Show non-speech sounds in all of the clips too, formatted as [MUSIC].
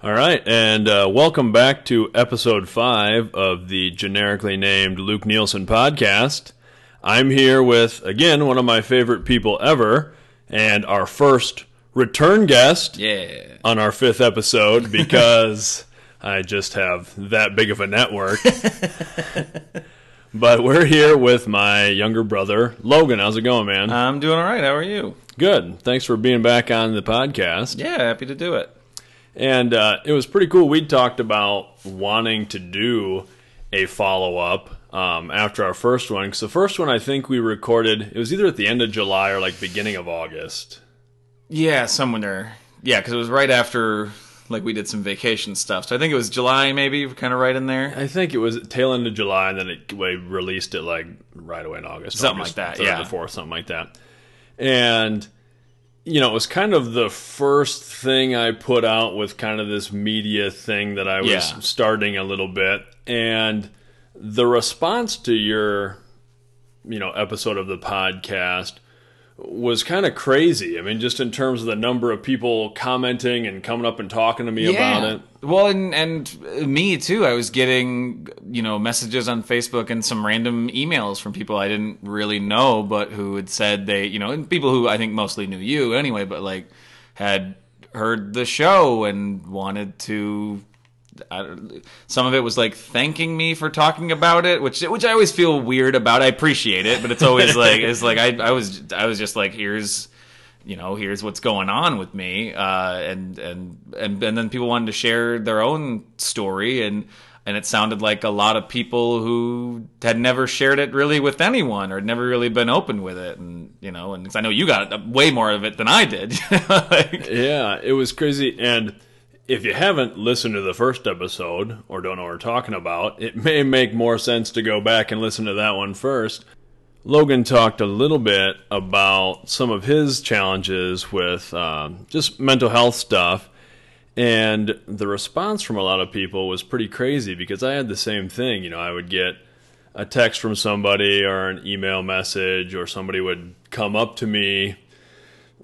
All right, and uh, welcome back to episode five of the generically named Luke Nielsen podcast. I'm here with, again, one of my favorite people ever, and our first return guest Yeah. on our fifth episode [LAUGHS] because I just have that big of a network. but we're here with my younger brother, Logan. How's it going, man? I'm doing all right. How are you? Good. Thanks for being back on the podcast. Yeah, happy to do it. And uh, it was pretty cool. We talked about wanting to do a follow up um, after our first one. Because the first one, I think we recorded, it was either at the end of July or like beginning of August. Yeah, somewhere. there. Yeah, because it was right after like we did some vacation stuff. So I think it was July, maybe, kind of right in there. I think it was tail end of July, and then it, we released it like right away in August. Something August like that, yeah. or 4th, something like that. And, you know, it was kind of the first thing I put out with kind of this media thing that I was Yeah. starting a little bit. And the response to your, you know, episode of the podcast was kind of crazy. I mean, just in terms of the number of people commenting and coming up and talking to me about it. Well, and and me too. I was getting you know messages on Facebook and some random emails from people I didn't really know, but who had said they you know and people who I think mostly knew you anyway, but like had heard the show and wanted to. Some of it was like thanking me for talking about it, which which I always feel weird about. I appreciate it, but it's always like it's like I I was I was just like here's you know, here's what's going on with me, uh, and and and and then people wanted to share their own story, and and it sounded like a lot of people who had never shared it really with anyone or had never really been open with it, and you know, and I know you got way more of it than I did. [LAUGHS] Like, Yeah, it was crazy. And if you haven't listened to the first episode or don't know what we're talking about, it [LAUGHS] may make more sense to go back and listen to that one first. Logan talked a little bit about some of his challenges with um, just mental health stuff. And the response from a lot of people was pretty crazy because I had the same thing. You know, I would get a text from somebody or an email message, or somebody would come up to me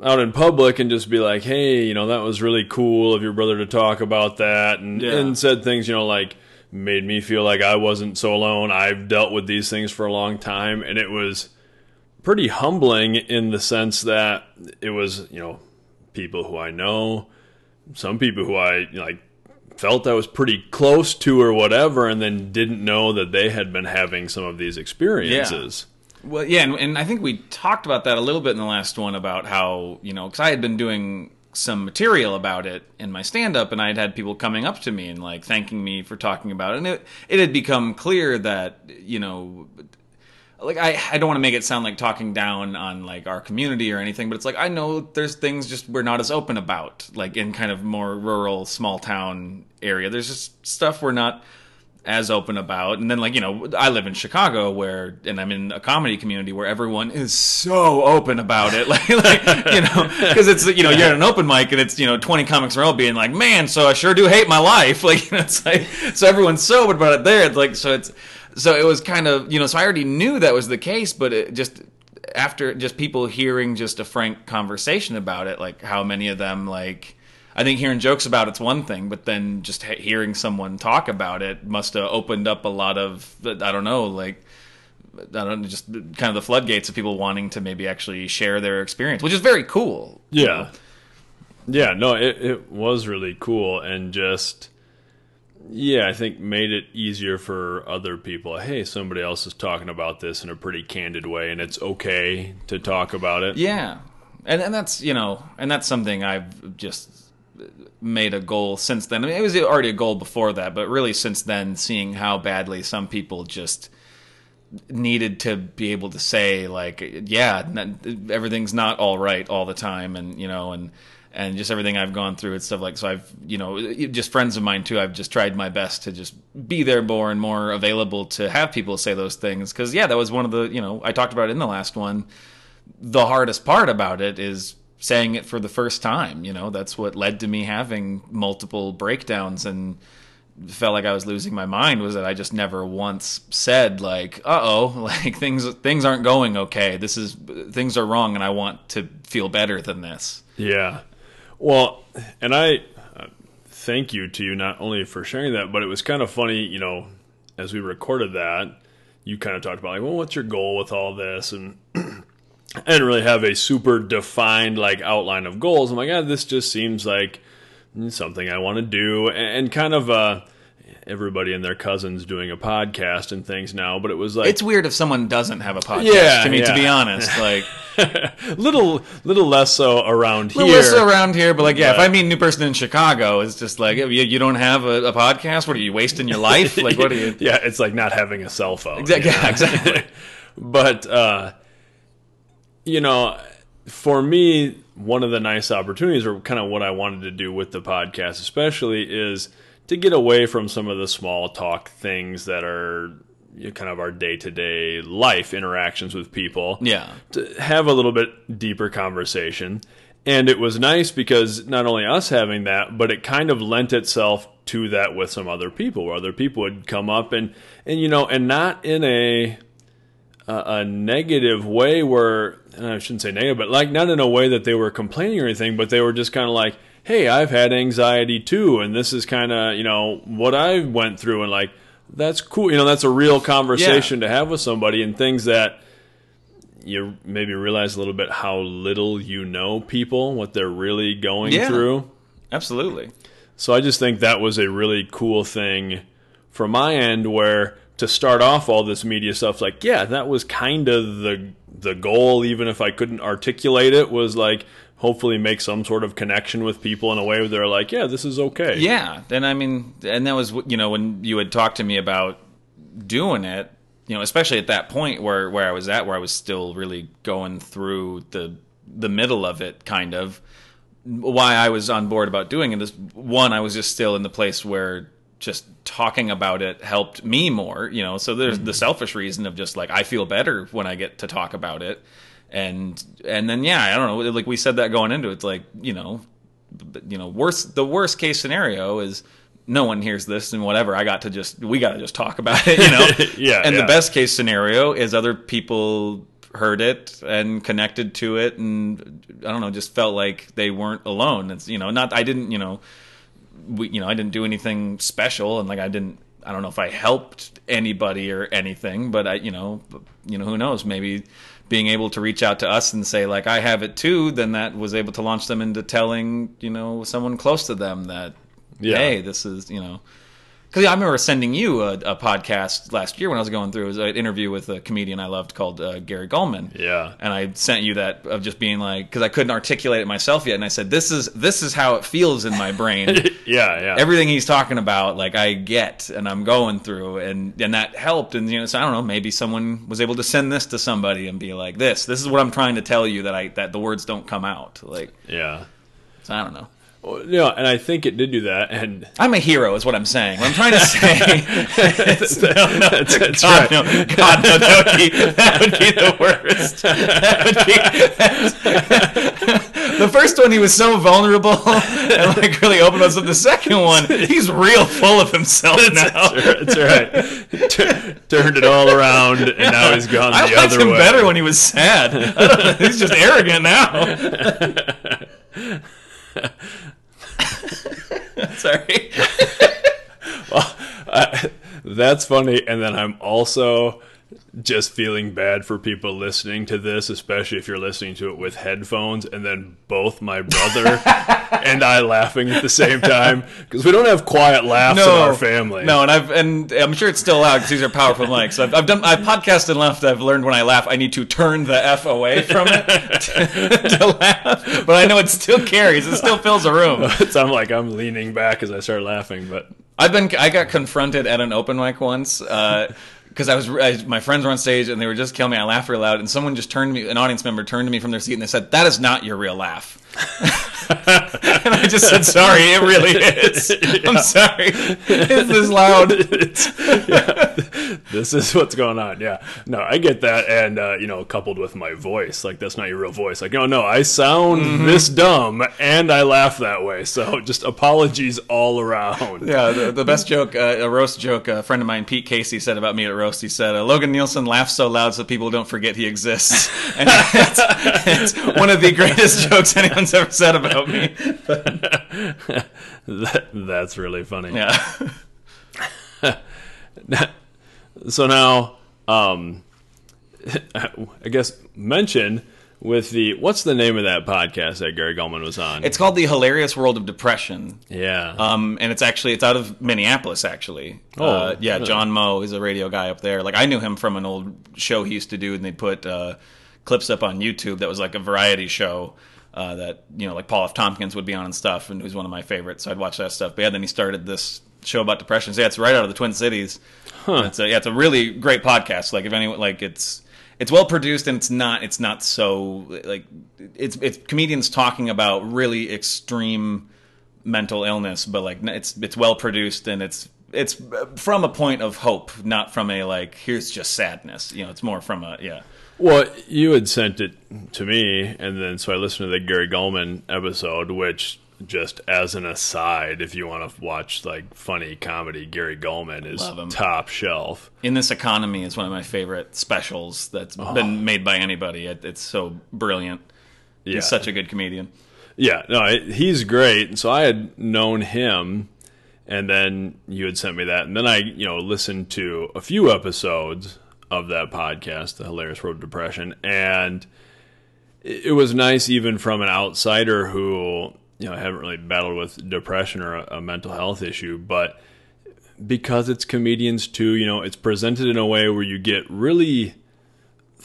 out in public and just be like, "Hey, you know, that was really cool of your brother to talk about that," and Yeah. and said things, you know, like made me feel like I wasn't so alone. I've dealt with these things for a long time, and it was pretty humbling in the sense that it was, you know, people who I know, some people who I like felt I was pretty close to or whatever, and then didn't know that they had been having some of these experiences. Well, yeah, and, and I think we talked about that a little bit in the last one about how you know because I had been doing some material about it in my stand up and I had had people coming up to me and like thanking me for talking about it and it it had become clear that you know like I, I don't want to make it sound like talking down on like our community or anything but it's like I know there's things just we're not as open about like in kind of more rural small town area. There's just stuff we're not as open about. And then like you know i live in chicago where and i'm in a comedy community where everyone is so open about it. [LAUGHS] Like, like you know because it's you know you're at an open mic and it's you know 20 comics in a row being like man so i sure do hate my life. [LAUGHS] Like you know, it's like so everyone's so open about it there. It's like so it's so it was kind of you know so i already knew that was the case but it just after just people hearing just a frank conversation about it like how many of them like I think hearing jokes about it's one thing, but then just hearing someone talk about it must have opened up a lot of I don't know, like I don't know, just kind of the floodgates of people wanting to maybe actually share their experience, which is very cool. Yeah. Yeah, no, it, it was really cool and just yeah, I think made it easier for other people. Hey, somebody else is talking about this in a pretty candid way and it's okay to talk about it. Yeah, and and that's you know, and that's something I've just made a goal since then. I mean, it was already a goal before that, but really since then, seeing how badly some people just needed to be able to say like, yeah, everything's not all right all the time, and you know, and and just everything I've gone through and stuff like. So I've you know, just friends of mine too. I've just tried my best to just be there more and more available to have people say those things because yeah, that was one of the you know I talked about in the last one the hardest part about it is saying it for the first time. You know, that's what led to me having multiple breakdowns and felt like I was losing my mind was that I just never once said like, "Uh oh, [LAUGHS] like things things aren't going okay. This is things are wrong, and I want to feel better than this." Yeah. Well, and I uh, thank you to you not only for sharing that, but it was kind of funny, you know, as we recorded that, you kind of talked about like, well, what's your goal with all this? And [CLEARS THROAT] I didn't really have a super defined like outline of goals. I'm like, yeah, this just seems like something I want to do, and kind of uh, everybody and their cousins doing a podcast and things now. But it was like It's weird if someone doesn't have a podcast. Yeah, to me, to be honest, like [LAUGHS] little little less so around little here. less around here. But like, yeah, if I meet a new person in Chicago, it's just like you, you don't have a, a podcast. What are you wasting your life? Like, what are you? [LAUGHS] yeah, it's like not having a cell phone. Exactly. you know? Yeah, exactly. but uh, you know, for me, one of the nice opportunities, or kind of what I wanted to do with the podcast, especially, is to get away from some of the small talk things that are you know, kind of our day to day life interactions with people. Yeah. to have a little bit deeper conversation. And it was nice because not only us having that, but it kind of lent itself to that with some other people, where other people would come up and and you know, and not in a a, a negative way where I shouldn't say negative, but like not in a way that they were complaining or anything, but they were just kind of like, "Hey, I've had anxiety too, and this is kind of you know what I went through," and like that's cool. You know, that's a real conversation to have with somebody, and things that you maybe realize a little bit how little you know people, what they're really going Yeah. through. Absolutely. So I just think that was a really cool thing from my end where to start off all this media stuff like yeah that was kind of the the goal even if I couldn't articulate it was like hopefully make some sort of connection with people in a way where they're like yeah this is okay Yeah, and I mean, and that was you know when you had talked to me about doing it, you know, especially at that point where where I was at, where I was still really going through the the middle of it, kind of. Why I was on board about doing it is one, I was just still in the place where just talking about it helped me more, you know. So there's the mm-hmm. selfish reason of just like I feel better when I get to talk about it, and and then yeah, I don't know, like we said that going into it, it's like you know, you know, worst the worst case scenario is no one hears this and whatever. I got to just we got to just talk about it, you know. [LAUGHS] Yeah, And yeah. the best case scenario is other people heard it and connected to it, and I don't know, just felt like they weren't alone. It's you know, not I didn't you know, we you know I didn't do anything special, and like I didn't. I don't know if I helped anybody or anything, but I, you know, you know, who knows? Maybe being able to reach out to us and say like I have it too, then that was able to launch them into telling you know someone close to them that Yeah. hey, this is you know. Because I remember sending you a, a podcast last year when I was going through. It was an interview with a comedian I loved called uh, Gary Gulman. Yeah. And I sent you that of just being like, because I couldn't articulate it myself yet, and I said, "This is this is how it feels in my brain." [LAUGHS] yeah yeah everything he's talking about like i get and i'm going through and and that helped and you know so i don't know maybe someone was able to send this to somebody and be like this this is what i'm trying to tell you that i that the words don't come out like yeah so i don't know Well, yeah and I think it did do that and I'm a hero, is what I'm saying. What I'm trying to say. [LAUGHS] is- [LAUGHS] no, no, That's- that's God, right. no, God, no, that would be that would be the worst. Be [LAUGHS] the first one. He was so vulnerable and like really open us up. The second one, he's real full of himself now. that's right Tur- turned it all around and now he's gone the I liked other him way better when he was sad. I don't know, he's just arrogant now. [LAUGHS] Sorry. [LAUGHS] I, that's funny. And then I'm also just feeling bad for people listening to this, especially if you're listening to it with headphones, and then both my brother [LAUGHS] and I laughing at the same time because we don't have quiet laughs in our family. No, and I've and I'm sure it's still loud because these are powerful mics. I've, I've done I podcast podcasted enough that I've learned when I laugh I need to turn the f away from it to, [LAUGHS] to laugh. But I know it still carries. It still fills a room. [LAUGHS] so I'm like I'm leaning back as I start laughing, but I've been I got confronted at an open mic once. Uh, because I was I, my friends were on stage and they were just killing me. I laughed real loud, and someone just turned to me, an audience member turned to me from their seat and they said, "That is not your real laugh." [LAUGHS] and I just said, "Sorry, it really is. [LAUGHS] I'm sorry. It's this loud." yeah, this is what's going on. Yeah, no, I get that, and uh, you know, coupled with my voice, like that's not your real voice. Like, no, no, I sound Mm-hmm. this dumb, and I laugh that way. So, just apologies all around. Yeah, the, the best joke, uh, a roast joke, a friend of mine, Pete Casey, said about me at roast. He said, uh, "Logan Nielsen laughs so loud so people don't forget he exists," [LAUGHS] [LAUGHS] and it's, it's one of the greatest [LAUGHS] jokes anyone's ever said about me. that, that's really funny. Yeah. So now, um, I guess mention with the what's the name of that podcast that Gary Gulman was on? it's called The Hilarious World of Depression. yeah. Um, and it's actually it's out of Minneapolis actually. Oh, uh, yeah, really? John Moe is a radio guy up there. Like I knew him from an old show he used to do, and they put uh, clips up on YouTube that was like a variety show uh, that you know like Paul F. Tompkins would be on and stuff, and who's one of my favorites. So I'd watch that stuff. But yeah, then he started this show about depression. So yeah, it's right out of the Twin Cities. It's a, yeah, it's a really great podcast. Like if anyone like it's it's well produced and it's not it's not so like it's it's comedians talking about really extreme mental illness, but like it's it's well produced and it's it's uh, from a point of hope, not from a like here's just sadness. You know, it's more from a yeah. Well, you had sent it to me, and then so I listened to the Gary Gulman episode, which just as an aside, if you want to watch like funny comedy, Gary Gulman is top shelf. In this economy is one of my favorite specials that's oh. been made by anybody. It, it's so brilliant. Yeah, He's such a good comedian. yeah, no, he's great. So I had known him, and then you had sent me that, and then I, you know, listened to a few episodes of that podcast, The Hilarious Road to Depression, and it was nice even from an outsider who you know I haven't really battled with depression or a, a mental health issue but because it's comedians too you know it's presented in a way where you get really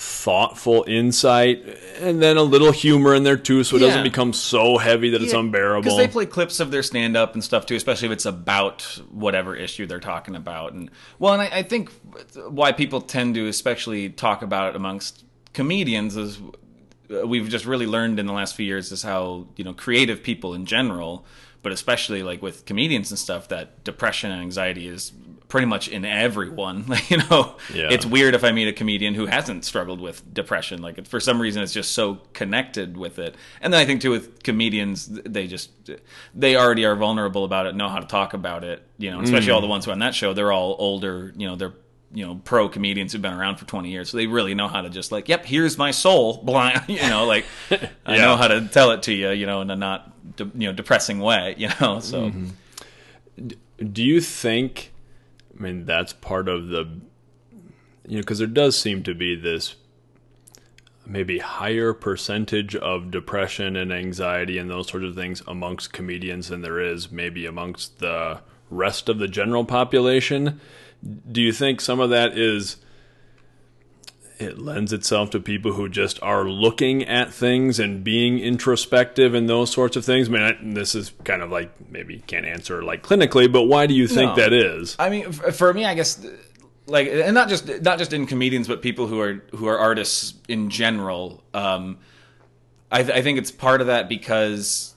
thoughtful insight and then a little humor in there too so it doesn't become so heavy that it's unbearable Because they play clips of their stand up and stuff too, especially if it's about whatever issue they're talking about. And well, and I, I think why people tend to especially talk about it amongst comedians is Uh, we've just really learned in the last few years is how you know creative people in general, but especially like with comedians and stuff, that depression and anxiety is pretty much in everyone. [LAUGHS] Like, you know, Yeah. it's weird if I meet a comedian who hasn't struggled with depression. Like for some reason, it's just so connected with it. And then I think too with comedians, they just they already are vulnerable about it, know how to talk about it. You know, especially mm. all the ones who are on that show, they're all older. You know, they're you know pro comedians who've been around for 20 years so they really know how to just like yep here's my soul [LAUGHS] blind you know like i know how to tell it to you you know in a not de- you know depressing way [LAUGHS] you know so. Mm-hmm. Do you think i mean that's part of the you know because there does seem to be this maybe higher percentage of depression and anxiety and those sorts of things amongst comedians than there is maybe amongst the rest of the general population do you think some of that is it lends itself to people who just are looking at things and being introspective and those sorts of things. I mean, I, this is kind of like maybe can't answer like clinically, but why do you think No. that is? I mean, f- for me, I guess, like, and not just not just in comedians, but people who are who are artists in general. Um, I, th- I think it's part of that because,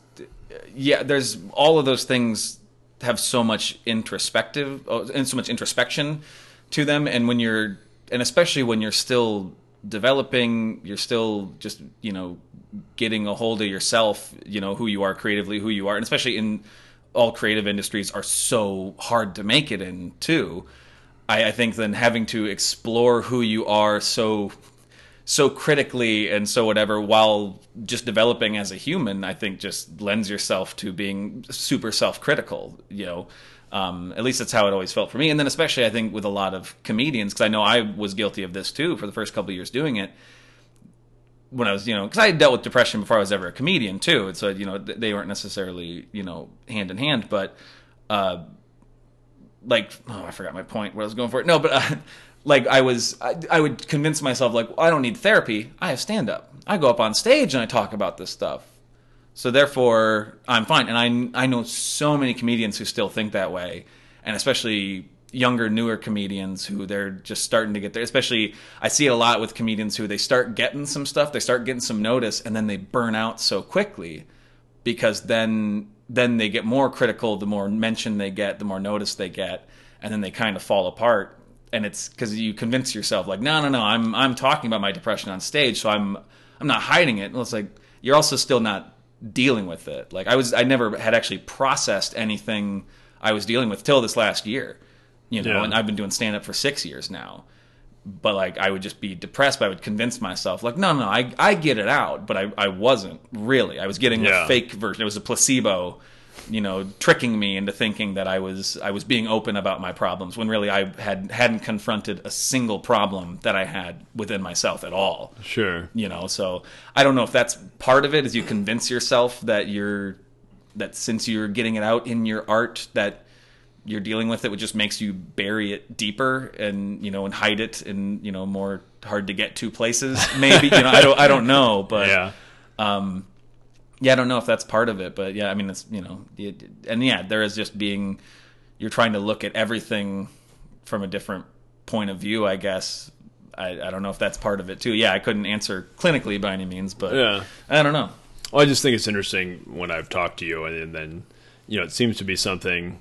yeah, there's all of those things have so much introspective uh, and so much introspection to them, and when you're and especially when you're still developing, you're still just you know getting a hold of yourself, you know who you are creatively, who you are, and especially in all creative industries are so hard to make it in too. I, I think then having to explore who you are so so critically and so whatever while just developing as a human, I think just lends yourself to being super self-critical. You know, um, at least that's how it always felt for me. And then especially I think with a lot of comedians, because I know I was guilty of this too for the first couple years doing it when I was, you know, because I had dealt with depression before I was ever a comedian too, and so you know they weren't necessarily you know hand in hand, but uh, like oh I forgot my point what I was going for. No, but uh, like I was I, I would convince myself like I don't need therapy. I have stand up. I go up on stage and I talk about this stuff. So therefore I'm fine. And I I know so many comedians who still think that way, and especially younger newer comedians who they're just starting to get there especially i see it a lot with comedians who they start getting some stuff they start getting some notice and then they burn out so quickly because then then they get more critical the more mention they get the more notice they get and then they kind of fall apart and it's because you convince yourself like no no no i'm i'm talking about my depression on stage so i'm i'm not hiding it and it's like you're also still not dealing with it like i was i never had actually processed anything i was dealing with till this last year you know Yeah. and i've been doing stand up for six years now but like I would just be depressed. But I would convince myself like, no, no, I I get it out, but I I wasn't really. I was getting Yeah. a fake version. It was a placebo you know, tricking me into thinking that I was I was being open about my problems when really I had hadn't confronted a single problem that I had within myself at all. Sure. You know, so I don't know if that's part of it is you convince yourself that you're that since you're getting it out in your art that you're dealing with it, which just makes you bury it deeper and you know and hide it in you know more hard to get to places. Maybe you know I don't I don't know, but [LAUGHS] Yeah. um, yeah, I don't know if that's part of it, but yeah, I mean, it's you know, it, and yeah, there is just being you're trying to look at everything from a different point of view, I guess. I, I don't know if that's part of it too. Yeah, I couldn't answer clinically by any means, but Yeah. I don't know. Well, I just think it's interesting when I've talked to you, and, and then you know, it seems to be something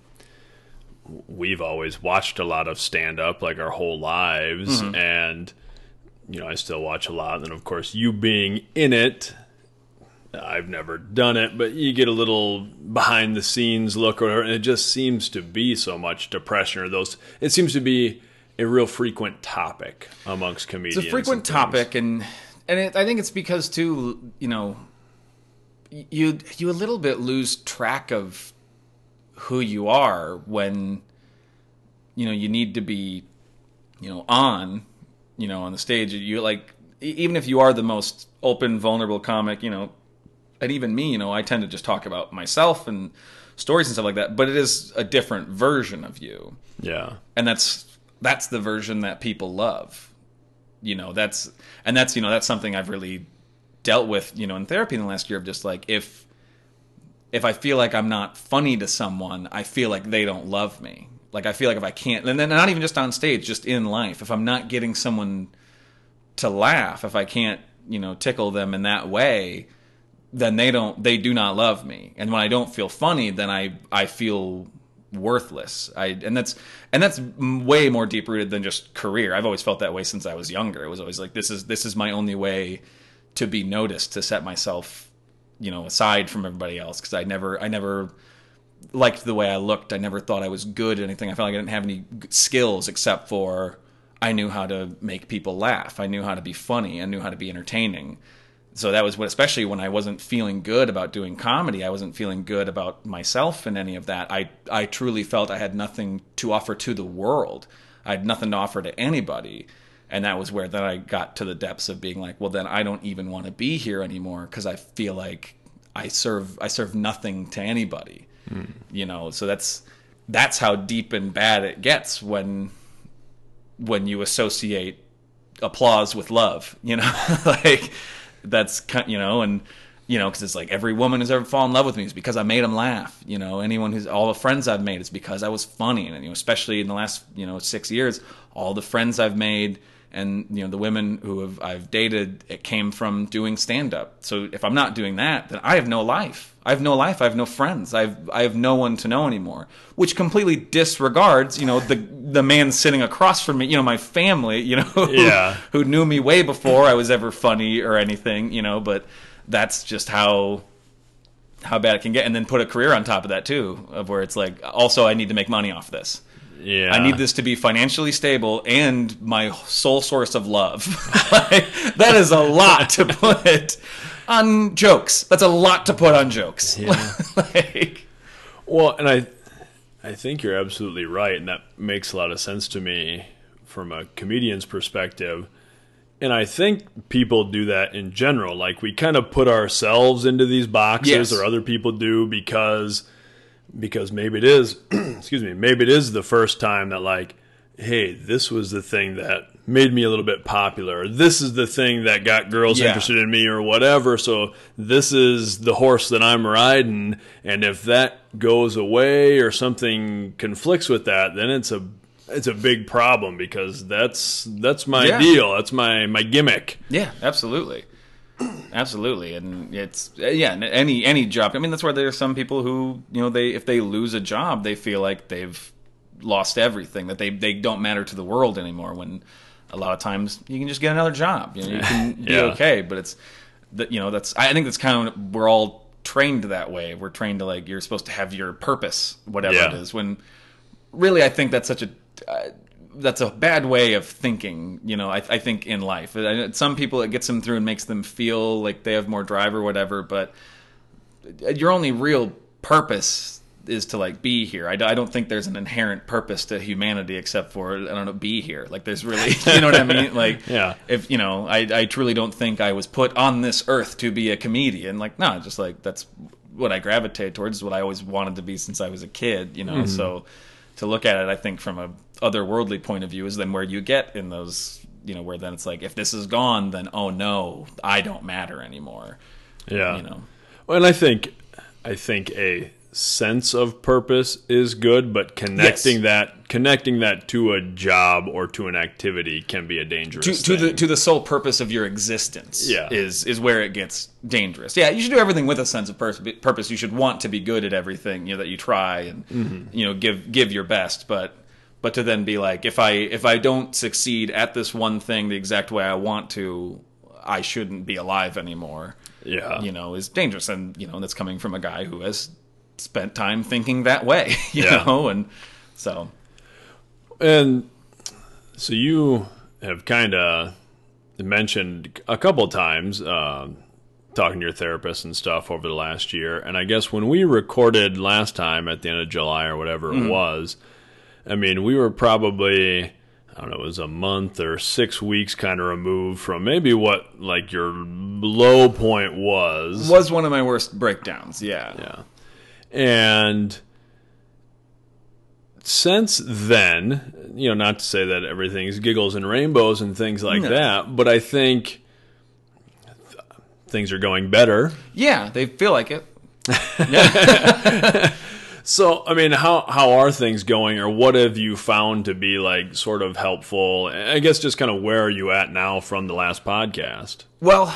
we've always watched a lot of stand up, like our whole lives, mm-hmm. and you know, I still watch a lot. And then, of course, you being in it, I've never done it, but you get a little behind the scenes look, or whatever, and it just seems to be so much depression, or those. It seems to be a real frequent topic amongst comedians. It's a frequent and topic, and and it, I think it's because too, you know, you you a little bit lose track of who you are when you know you need to be you know on you know on the stage you like even if you are the most open vulnerable comic you know and even me you know i tend to just talk about myself and stories and stuff like that but it is a different version of you. Yeah. and that's that's the version that people love. You know that's and that's you know that's something i've really dealt with you know in therapy in the last year of just like if if i feel like i'm not funny to someone i feel like they don't love me. Like i feel like if i can't and then not even just on stage just in life if i'm not getting someone to laugh if i can't you know tickle them in that way then they don't they do not love me. And when i don't feel funny then i i feel worthless. I and that's and that's way more deep rooted than just career. I've always felt that way since i was younger. It was always like this is this is my only way to be noticed to set myself you know aside from everybody else because i never i never liked the way i looked. I never thought i was good at anything. I felt like i didn't have any skills except for i knew how to make people laugh. I knew how to be funny. I knew how to be entertaining so that was what especially when i wasn't feeling good about doing comedy i wasn't feeling good about myself and any of that. I i truly felt i had nothing to offer to the world. I had nothing to offer to anybody. And that was where then i got to the depths of being like well then i don't even want to be here anymore because i feel like i serve i serve nothing to anybody. Hmm. You know so that's that's how deep and bad it gets when when you associate applause with love you know? [LAUGHS] Like that's kind you know and you know because it's like every woman who's ever fallen in love with me is because i made them laugh you know anyone who's all the friends i've made is because i was funny and you know especially in the last you know six years all the friends i've made and you know the women who have i've dated it came from doing stand up so if i'm not doing that then i have no life i have no life i have no friends i've i have no one to know anymore which completely disregards you know the the man sitting across from me you know my family you know who, Yeah. who knew me way before i was ever funny or anything you know but that's just how how bad it can get and then put a career on top of that too of where it's like also i need to make money off this Yeah. I need this to be financially stable and my sole source of love. [LAUGHS] Like, that is a lot to put on jokes. That's a lot to put on jokes. [LAUGHS] like, Well, and I, I think you're absolutely right, and that makes a lot of sense to me from a comedian's perspective. And I think people do that in general. Like we kind of put ourselves into these boxes, Yes. or other people do because because maybe it is, [CLEARS THROAT] excuse me, maybe it is the first time that like, hey, this was the thing that made me a little bit popular. This is the thing that got girls Yeah. interested in me, or whatever. So this is the horse that I'm riding, and if that goes away or something conflicts with that, then it's a it's a big problem because that's that's my Yeah. deal. That's my my gimmick. yeah, absolutely. Absolutely, and it's yeah. Any any job. I mean, that's why there are some people who you know they if they lose a job, they feel like they've lost everything. That they they don't matter to the world anymore. When a lot of times you can just get another job. You know, you can [LAUGHS] be Yeah. okay. But it's that you know that's I think that's kind of we're all trained that way. We're trained to like you're supposed to have your purpose, whatever Yeah. it is. When really, I think that's such a uh, that's a bad way of thinking. You know, I, I think in life, some people it gets them through and makes them feel like they have more drive or whatever. But your only real purpose is to like be here. I don't think there's an inherent purpose to humanity except for I don't know be here. Like there's really [LAUGHS] you know what I mean? [LAUGHS] Like Yeah. if you know I I truly don't think I was put on this earth to be a comedian. Like no, just like that's what I gravitate towards. is What I always wanted to be since I was a kid. You know, mm-hmm. so to look at it, I think from a otherworldly point of view is then where you get in those. You know, where then it's like if this is gone, then oh no, I don't matter anymore. Yeah. You know. Well, and I think I think a sense of purpose is good, but connecting Yes. that connecting that to a job or to an activity can be a dangerous to, to the to the sole purpose of your existence Yeah. is is where it gets dangerous. Yeah, you should do everything with a sense of pers- purpose. You should want to be good at everything you know that you try and Mm-hmm. you know give give your best. But but to then be like if I if I don't succeed at this one thing the exact way I want to, I shouldn't be alive anymore. yeah. You know, is dangerous, and you know that's coming from a guy who has spent time thinking that way. [LAUGHS] You Yeah. know, and so And so you have kind of mentioned a couple times um, talking to your therapist and stuff over the last year. And I guess when we recorded last time at the end of July or whatever it was, I mean, we were probably, I don't know, it was a month or six weeks kind of removed from maybe what like your low point was. was one of my worst breakdowns. Yeah. Yeah. And since then, you know, not to say that everything's giggles and rainbows and things like No. that, but I think th- things are going better. Yeah, they feel like it. [LAUGHS] So, I mean, how how are things going, or what have you found to be like sort of helpful? I guess just kind of where are you at now from the last podcast? Well,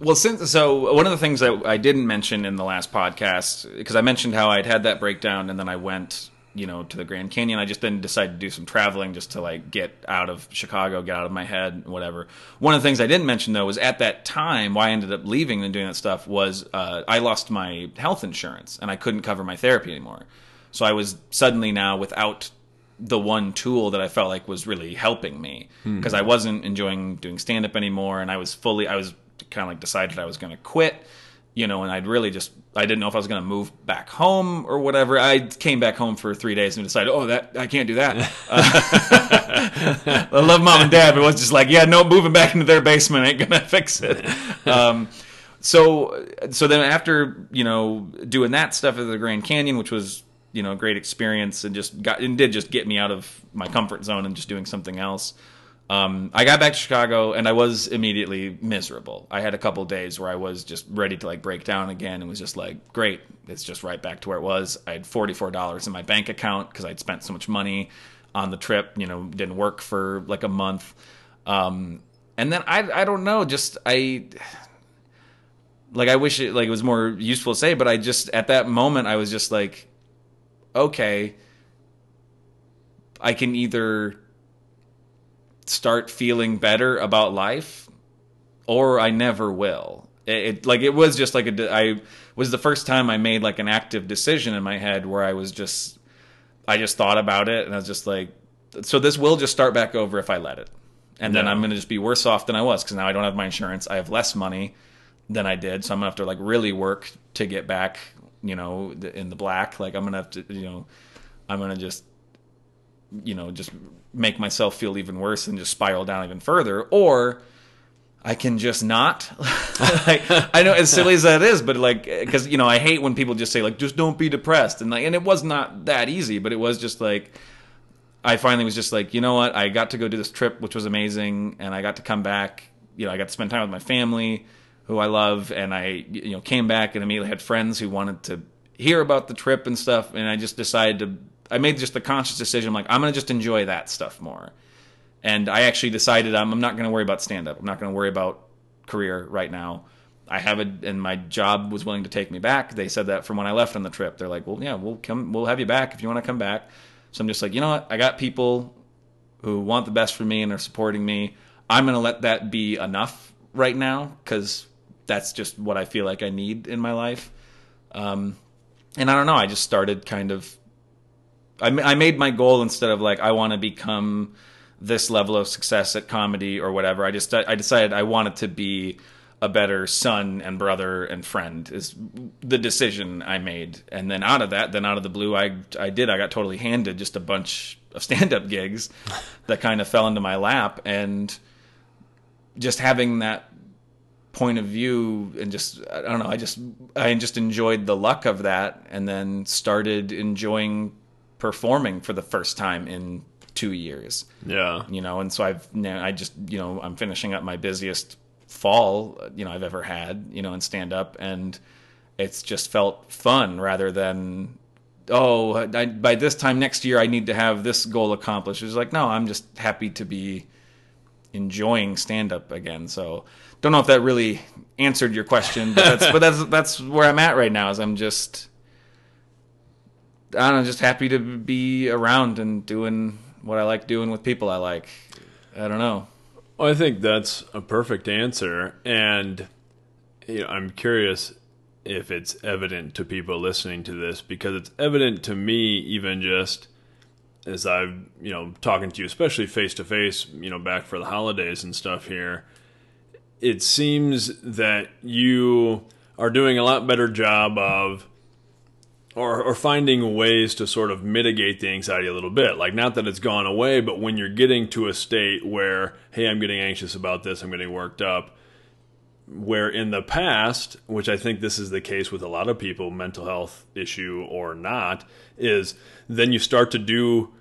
well, since so one of the things that I didn't mention in the last podcast because I mentioned how I'd had that breakdown and then I went, you know, to the Grand Canyon. I just then decided to do some traveling just to like get out of Chicago, get out of my head, whatever. One of the things I didn't mention though was at that time why I ended up leaving and doing that stuff was uh, I lost my health insurance and I couldn't cover my therapy anymore. So I was suddenly now without the one tool that I felt like was really helping me because I wasn't enjoying doing stand up anymore and I was fully I was kind of like decided I was going to quit you know and I'd really just I didn't know if I was going to move back home or whatever. I came back home for 3 days and decided oh that I can't do that. Uh, [LAUGHS] I love mom and dad but it was just like yeah no moving back into their basement ain't going [LAUGHS] to fix it. [LAUGHS] Um so so then after you know doing that stuff at the Grand Canyon which was you know a great experience and just got and did just get me out of my comfort zone and just doing something else um, I got back to Chicago and I was immediately miserable. I had a couple days where I was just ready to like break down again and was just like, great, it's just right back to where it was. I had $44 in my bank account because I'd spent so much money on the trip, you know, didn't work for like a month. Um, and then I, I don't know, just I, like I wish it like it was more useful to say, but I just at that moment I was just like, okay, I can either start feeling better about life or I never will. It, it like it was just like a de- I was the first time I made like an active decision in my head where I was just I just thought about it and I was just like so this will just start back over if I let it. And then I'm going to just be worse off than I was cuz now I don't have my insurance. I have less money than I did, so I'm going to have to like really work to get back, you know, in the black. Like I'm going to have to, you know, I'm going to just you know, just make myself feel even worse and just spiral down even further, or I can just not. [LAUGHS] like, I know as silly as that is, but like, because you know, I hate when people just say like, just don't be depressed, and like, and it was not that easy, but it was just like, I finally was just like, you know what, I got to go do this trip, which was amazing, and I got to come back. You know, I got to spend time with my family, who I love, and I, you know, came back and immediately had friends who wanted to hear about the trip and stuff, and I just decided to. I made just the conscious decision, I'm like I'm gonna just enjoy that stuff more. And I actually decided I'm, I'm not going to worry about stand up. I'm not going to worry about career right now. I have it, and my job was willing to take me back. They said that from when I left on the trip. They're like, "Well, yeah, we'll come, we'll have you back if you want to come back." So I'm just like, you know what? I got people who want the best for me and are supporting me. I'm going to let that be enough right now because that's just what I feel like I need in my life. Um, and I don't know. I just started kind of I, I made my goal instead of like I want to become this level of success at comedy or whatever. I just I decided I wanted to be a better son and brother and friend is the decision I made. And then out of that, then out of the blue, I I did. I got totally handed just a bunch of stand up [LAUGHS] gigs that kind of fell into my lap, and just having that point of view and just I don't know I just I just enjoyed the luck of that and then started enjoying performing for the first time in 2 years. Yeah. You know, and so I've now I just, you know, I'm finishing up my busiest fall, you know, I've ever had, you know, in stand up and it's just felt fun rather than oh, I, by this time next year I need to have this goal accomplished. It's like no, I'm just happy to be enjoying stand up again. So don't know if that really answered your question, but that's but that's that's where I'm at right now. Is I'm just I don't know, just happy to be around and doing what I like doing with people I like. I don't know. Well, I think that's a perfect answer, and you know, I'm curious if it's evident to people listening to this because it's evident to me, even just as I've you know talking to you, especially face to face, you know, back for the holidays and stuff here it seems that you are doing a lot better job of or, or finding ways to sort of mitigate the anxiety a little bit. Like, not that it's gone away, but when you're getting to a state where, hey, I'm getting anxious about this, I'm getting worked up, where in the past, which I think this is the case with a lot of people, mental health issue or not, is then you start to do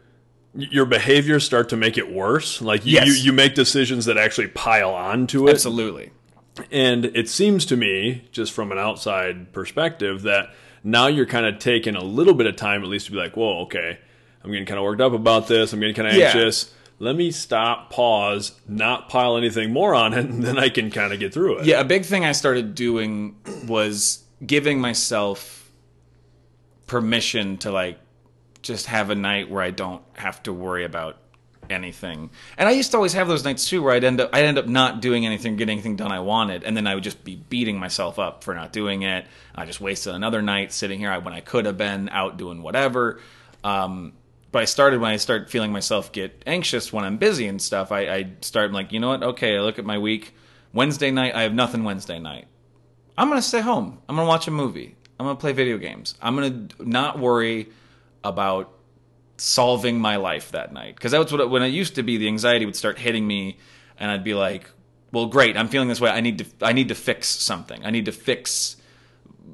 your behaviors start to make it worse. Like you, Yes. you, you make decisions that actually pile on to it. Absolutely. And it seems to me, just from an outside perspective, that now you're kind of taking a little bit of time at least to be like, whoa, okay, I'm getting kind of worked up about this. I'm getting kind of Yeah. anxious. Let me stop, pause, not pile anything more on it, and then I can kind of get through it. Yeah, a big thing I started doing was giving myself permission to like just have a night where I don't have to worry about anything. And I used to always have those nights too where I'd end up I'd end up not doing anything, getting anything done I wanted, and then I would just be beating myself up for not doing it. I just wasted another night sitting here when I could have been out doing whatever. Um, but I started when I start feeling myself get anxious when I'm busy and stuff. I, I start like, you know what? Okay, I look at my week. Wednesday night, I have nothing. Wednesday night, I'm gonna stay home. I'm gonna watch a movie. I'm gonna play video games. I'm gonna not worry about solving my life that night because that was what when it used to be. The anxiety would start hitting me, and I'd be like, "Well, great. I'm feeling this way. I need to. I need to fix something. I need to fix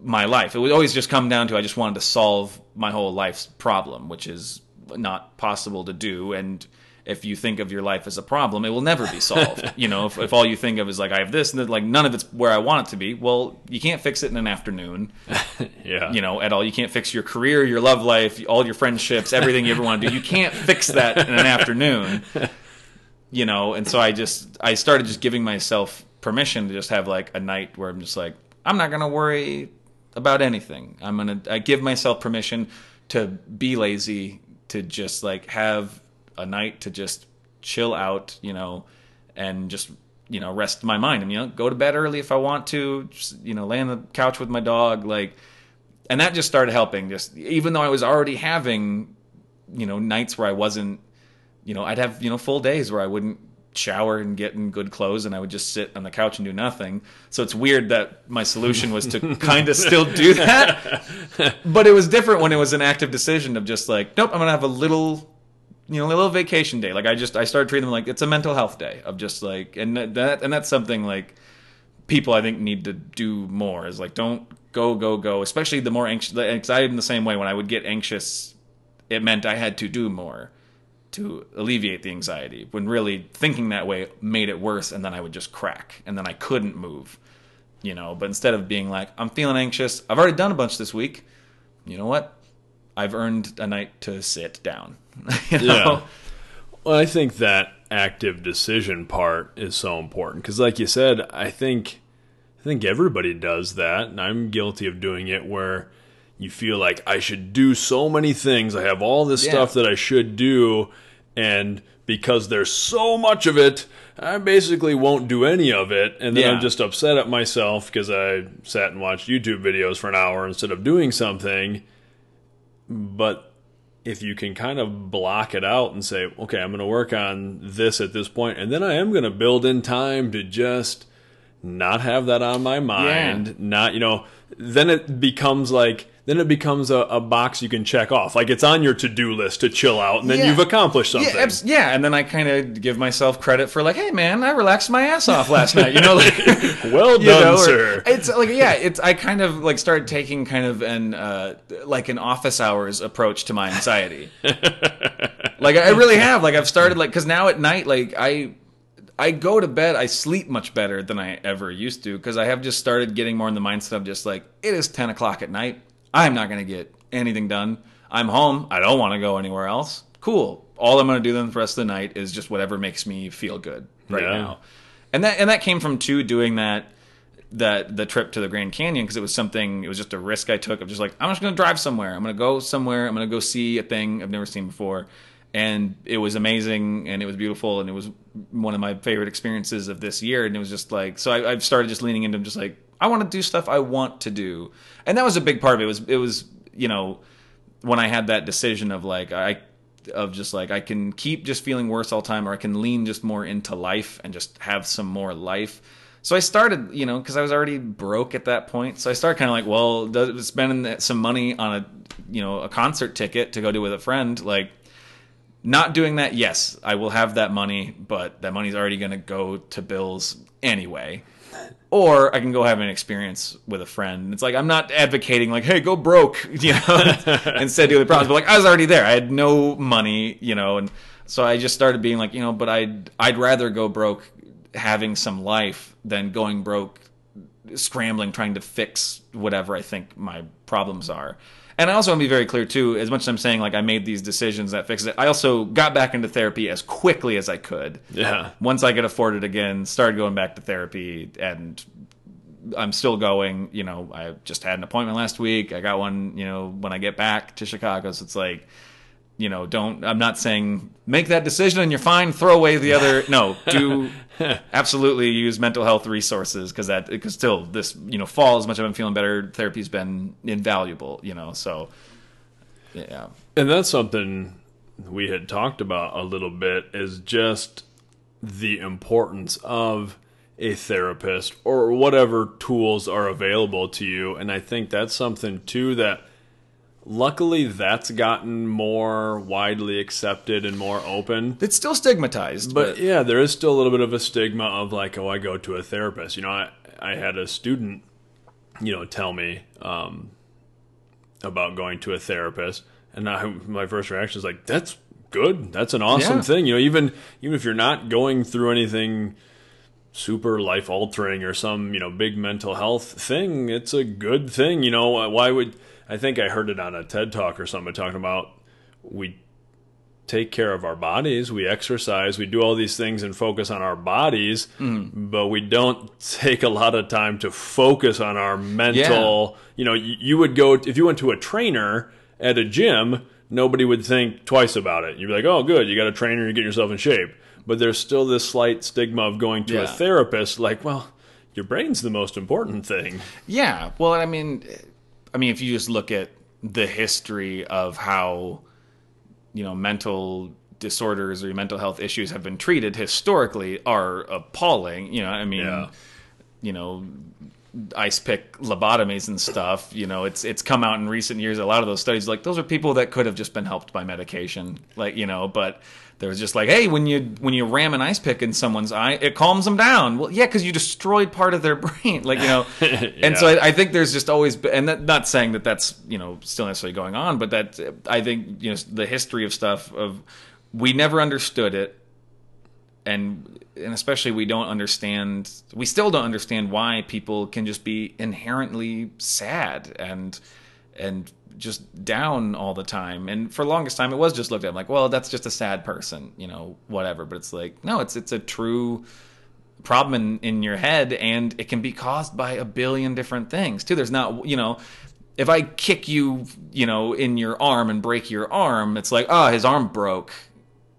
my life." It would always just come down to I just wanted to solve my whole life's problem, which is not possible to do. And if you think of your life as a problem, it will never be solved. [LAUGHS] you know, if, if all you think of is like I have this and then, like none of it's where I want it to be, well, you can't fix it in an afternoon [LAUGHS] yeah. you know, at all. You can't fix your career, your love life, all your friendships, everything you ever want to do. You can't fix that in an afternoon. [LAUGHS] You know, and so I just I started just giving myself permission to just have like a night where I'm just like I'm not going to worry about anything. I'm going to I give myself permission to be lazy, to just like have a night to just chill out, you know, and just you know rest my mind. And you know go to bed early if I want to, just, you know, lay on the couch with my dog like and that just started helping. Just even though i was already having you know nights where i wasn't you know i'd have you know full days where i wouldn't shower and get in good clothes and i would just sit on the couch and do nothing. So it's weird that my solution was to [LAUGHS] kind of still do that. But it was different when it was an active decision of just like nope i'm gonna have a little you know, a little vacation day. Like I just I started treating them like it's a mental health day of just like and that and that's something like people I think need to do more is like don't go go go especially the more anxious the anxiety in the same way. When I would get anxious it meant I had to do more to alleviate the anxiety when really thinking that way made it worse and then I would just crack and then I couldn't move you know? But instead of being like I'm feeling anxious. I've already done a bunch this week. You know what? I've earned a night to sit down [LAUGHS] you know? Yeah. Well, I think that active decision part is so important because, like you said, I think I think everybody does that, and I'm guilty of doing it. Where you feel like I should do so many things, I have all this Yeah. stuff that I should do, and because there's so much of it, I basically won't do any of it, and then Yeah. I'm just upset at myself because I sat and watched YouTube videos for an hour instead of doing something. But if you can kind of block it out and say, okay, I'm going to work on this at this point, and then I am going to build in time to just not have that on my mind, yeah. not, you know, then it becomes like, then it becomes a, a, box you can check off. Like it's on your to do list to chill out, and then yeah. you've accomplished something. Yeah, yeah. and then I kind of give myself credit for like, hey man, I relaxed my ass off last night. You know, like, [LAUGHS] well [LAUGHS] done, know, sir. It's like yeah, it's I kind of like started taking kind of an uh, like an office hours approach to my anxiety. [LAUGHS] like I really have. Like I've started like because now at night, like I I go to bed, I sleep much better than I ever used to because I have just started getting more in the mindset of just like it is ten o'clock at night. I'm not going to get anything done. I'm home. I don't want to go anywhere else. Cool. All I'm going to do then the rest of the night is just whatever makes me feel good right yeah. now. And that and that came from two doing that that the trip to the Grand Canyon because it was something it was just a risk I took of just like I'm just going to drive somewhere. I'm going to go somewhere. I'm going to go see a thing I've never seen before. And it was amazing and it was beautiful and it was one of my favorite experiences of this year. And it was just like so I, I've started just leaning into just like I want to do stuff I want to do, and that was a big part of it. it was it was you know when I had that decision of like I of just like I can keep just feeling worse all the time, or I can lean just more into life and just have some more life. So I started, you know, because I was already broke at that point. So I started kind of like, well, spending some money on a, you know, a concert ticket to go do with a friend, like not doing that. Yes, I will have that money, but that money's already going to go to bills anyway or I can go have an experience with a friend. It's like I'm not advocating like, hey, go broke, [LAUGHS] you know, [LAUGHS] instead of the problems. But like I was already there. I had no money, you know, and so I just started being like, you know, but I'd I'd rather go broke having some life than going broke scrambling trying to fix whatever I think my problems are. And I also want to be very clear too. As much as I'm saying like I made these decisions that fixed it, I also got back into therapy as quickly as I could. Yeah. Once I could afford it again, started going back to therapy, and I'm still going. You know, I just had an appointment last week. I got one. You know, when I get back to Chicago, so it's like you know, don't. I'm not saying make that decision and you're fine. Throw away the other. No, do [LAUGHS] absolutely use mental health resources because that because still this you know fall as much as I'm feeling better. Therapy's been invaluable. You know, so yeah. And that's something we had talked about a little bit is just the importance of a therapist or whatever tools are available to you. And I think that's something too that Luckily, that's gotten more widely accepted and more open. It's still stigmatized, but, but, yeah, there is still a little bit of a stigma of like, oh, I go to a therapist. You know, I I had a student, you know, tell me um, about going to a therapist, and I, my first reaction is like, that's good. That's an awesome yeah. thing. You know, even even if you're not going through anything super life altering or some you know big mental health thing, it's a good thing. You know, why would I think I heard it on a TED talk or something talking about we take care of our bodies, we exercise, we do all these things and focus on our bodies, mm. but we don't take a lot of time to focus on our mental. Yeah. You know, you, you, would go if you went to a trainer at a gym, nobody would think twice about it. You'd be like, "Oh, good, you got a trainer, you get yourself in shape." But there's still this slight stigma of going to yeah. a therapist like, "Well, your brain's the most important thing." Yeah. Well, I mean, I mean, if you just look at the history of how you know mental disorders or mental health issues have been treated historically are appalling. You know, I mean, yeah. you know, ice pick lobotomies and stuff. You know, it's it's come out in recent years. A lot of those studies, like those are people that could have just been helped by medication, like you know, but there was just like, hey, when you when you ram an ice pick in someone's eye, it calms them down. Well, yeah, because you destroyed part of their [LAUGHS] brain, like you know. [LAUGHS] yeah. And so I, I, think there's just always, and that, not saying that that's you know still necessarily going on, but that I think you know the history of stuff of we never understood it, and and especially we don't understand, we still don't understand why people can just be inherently sad and and just down all the time. And for longest time, it was just looked at like, well, that's just a sad person, you know, whatever. But it's like, no, it's it's a true problem in, in your head, and it can be caused by a billion different things too. There's not, you know, if I kick you, you know, in your arm and break your arm, it's like, oh, his arm broke.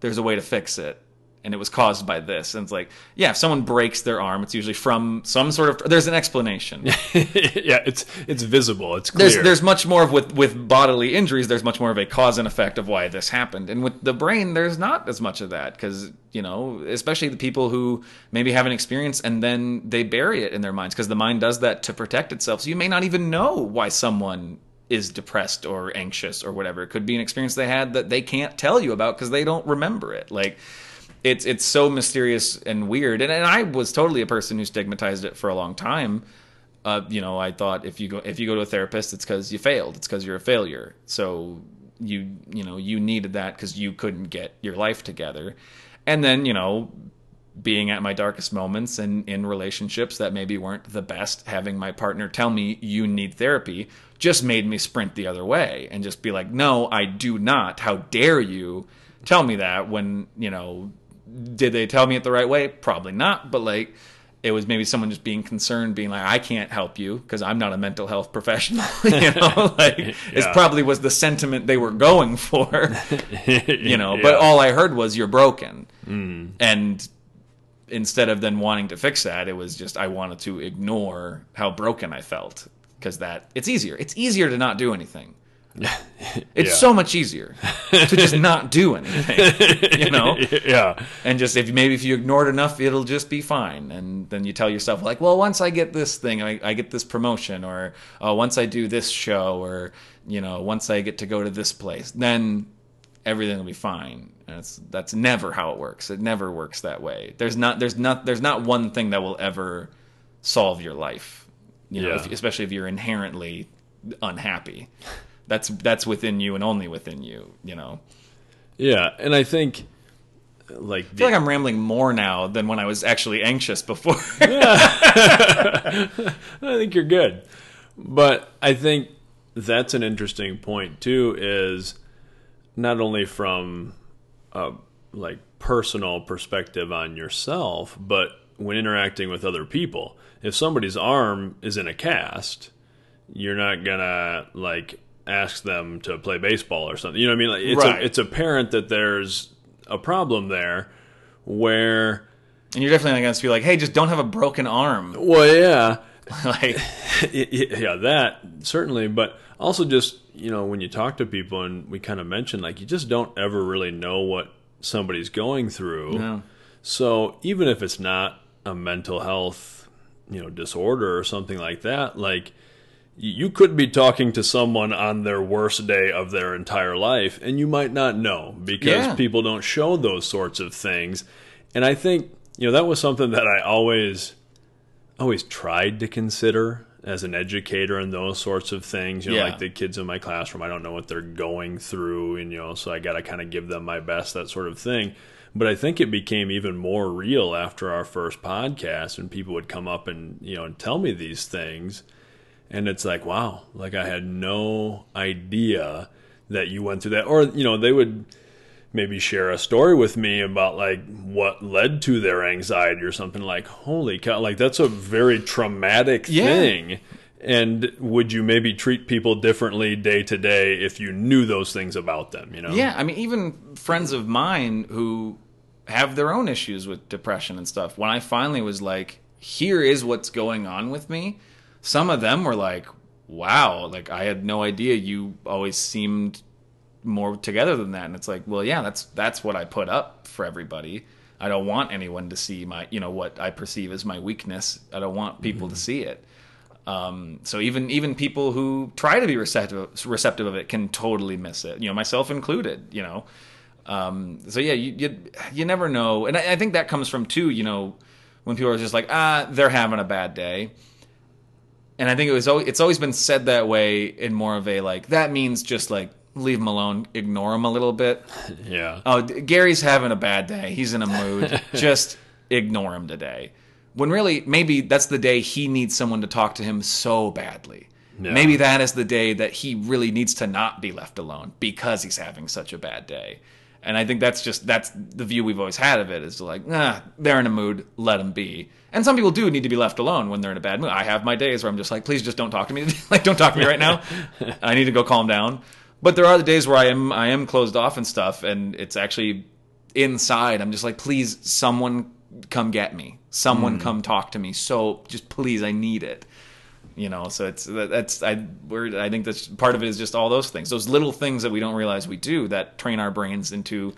There's a way to fix it. And it was caused by this. And it's like, yeah, if someone breaks their arm, it's usually from some sort of. There's an explanation. [LAUGHS] yeah, it's it's visible. It's clear. there's there's much more of with with bodily injuries. There's much more of a cause and effect of why this happened, and with the brain, there's not as much of that because you know, especially the people who maybe have an experience and then they bury it in their minds because the mind does that to protect itself. So you may not even know why someone is depressed or anxious or whatever. It could be an experience they had that they can't tell you about because they don't remember it. Like it's it's so mysterious and weird. And, and I was totally a person who stigmatized it for a long time. Uh, you know, I thought if you go if you go to a therapist, it's because you failed. It's because you're a failure. So you you know you needed that because you couldn't get your life together. And then you know being at my darkest moments and in relationships that maybe weren't the best, having my partner tell me you need therapy just made me sprint the other way and just be like, no, I do not. How dare you tell me that when, you know, did they tell me it the right way? Probably not, but like, it was maybe someone just being concerned, being like, I can't help you because I'm not a mental health professional. [LAUGHS] you know, [LAUGHS] like yeah. it probably was the sentiment they were going for, [LAUGHS] you know, yeah. but all I heard was you're broken. Mm. And instead of then wanting to fix that, it was just I wanted to ignore how broken I felt because that it's easier. It's easier to not do anything. [LAUGHS] it's yeah. so much easier to just not do anything, [LAUGHS] you know. [LAUGHS] Yeah. And just if maybe if you ignore it enough, it'll just be fine. And then you tell yourself like, well, once I get this thing, I, I get this promotion, or uh, once I do this show, or you know, once I get to go to this place, then everything will be fine. And it's that's never how it works. It never works that way. There's not there's not there's not one thing that will ever solve your life. You know, yeah. if, especially if you're inherently unhappy that's that's within you and only within you you know yeah and i think like I feel like I'm rambling more now than when I was actually anxious before. [LAUGHS] I think you're good. But I think that's an interesting point too is not only from a like personal perspective on yourself, but when interacting with other people. If somebody's arm is in a cast, you're not gonna like ask them to play baseball or something. You know what I mean? Like it's right. a, it's apparent that there's a problem there where and you're definitely not going to be like, "Hey, just don't have a broken arm." [LAUGHS] Well, yeah. [LAUGHS] like [LAUGHS] yeah, that certainly, but also just, you know, when you talk to people and we kind of mentioned like you just don't ever really know what somebody's going through. No. So, even if it's not a mental health, you know, disorder or something like that, like you could be talking to someone on their worst day of their entire life and you might not know because yeah. people don't show those sorts of things and i think you know that was something that i always always tried to consider as an educator and those sorts of things you know yeah. like the kids in my classroom i don't know what they're going through and you know so i got to kind of give them my best that sort of thing but i think it became even more real after our first podcast and people would come up and you know and tell me these things and it's like wow like i had no idea that you went through that. Or you know they would maybe share a story with me about like what led to their anxiety or something like holy cow like that's a very traumatic yeah. thing. And would you maybe treat people differently day to day if you knew those things about them you know? Yeah i mean even friends of mine who have their own issues with depression and stuff when i finally was like here is what's going on with me some of them were like, wow, like I had no idea you always seemed more together than that. And it's like, well, yeah, that's that's what I put up for everybody. I don't want anyone to see my, you know, what I perceive as my weakness. I don't want people mm-hmm. to see it. Um, so even even people who try to be receptive receptive of it can totally miss it. You know, myself included. You know, um, so yeah, you, you you never know, and I, I think that comes from too. You know, when people are just like, ah, they're having a bad day and I think it was always, it's always been said that way in more of a like that means just like leave him alone, ignore him a little bit. [LAUGHS] Yeah. Oh, Gary's having a bad day. He's in a mood. [LAUGHS] just ignore him today. When really maybe that's the day he needs someone to talk to him so badly. Yeah. Maybe that is the day that he really needs to not be left alone because he's having such a bad day. And I think that's just that's the view we've always had of it is like, ah, they're in a mood, let them be. And some people do need to be left alone when they're in a bad mood. I have my days where I'm just like, please just don't talk to me. [LAUGHS] like, don't talk to me right now. [LAUGHS] I need to go calm down. But there are the days where I am I am closed off and stuff, and it's actually inside I'm just like please someone come get me. Someone come talk to me. So just please I need it. You know, so it's that's I we're I think that's part of it is just all those things. Those little things that we don't realize we do that train our brains into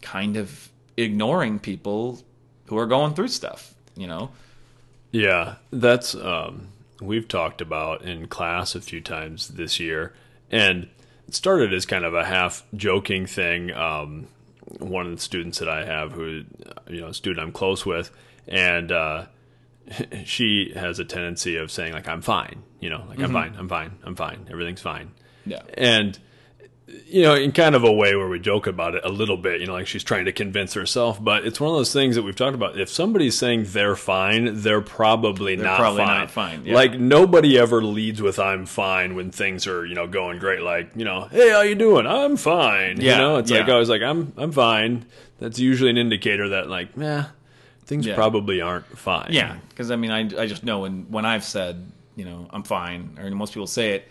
kind of ignoring people who are going through stuff, you know. Yeah, that's um, we've talked about in class a few times this year, and it started as kind of a half joking thing. Um, one of the students that I have, who you know, a student I'm close with, and uh, [LAUGHS] she has a tendency of saying like, "I'm fine," you know, like I'm mm-hmm. fine, I'm fine, I'm fine, everything's fine. Yeah. and you know, in kind of a way where we joke about it a little bit, you know, like she's trying to convince herself, but it's one of those things that we've talked about. If somebody's saying they're fine, they're probably not probably fine. not fine, yeah. Like nobody ever leads with "I'm fine" when things are, you know, going great. Like, you know, hey, how you doing? I'm fine. Yeah, you know, it's like. I was like, I'm, I'm fine. That's usually an indicator that, like, nah, things Yeah. probably aren't fine. Yeah, because I mean, I, I just know when when I've said you know I'm fine, or most people say it,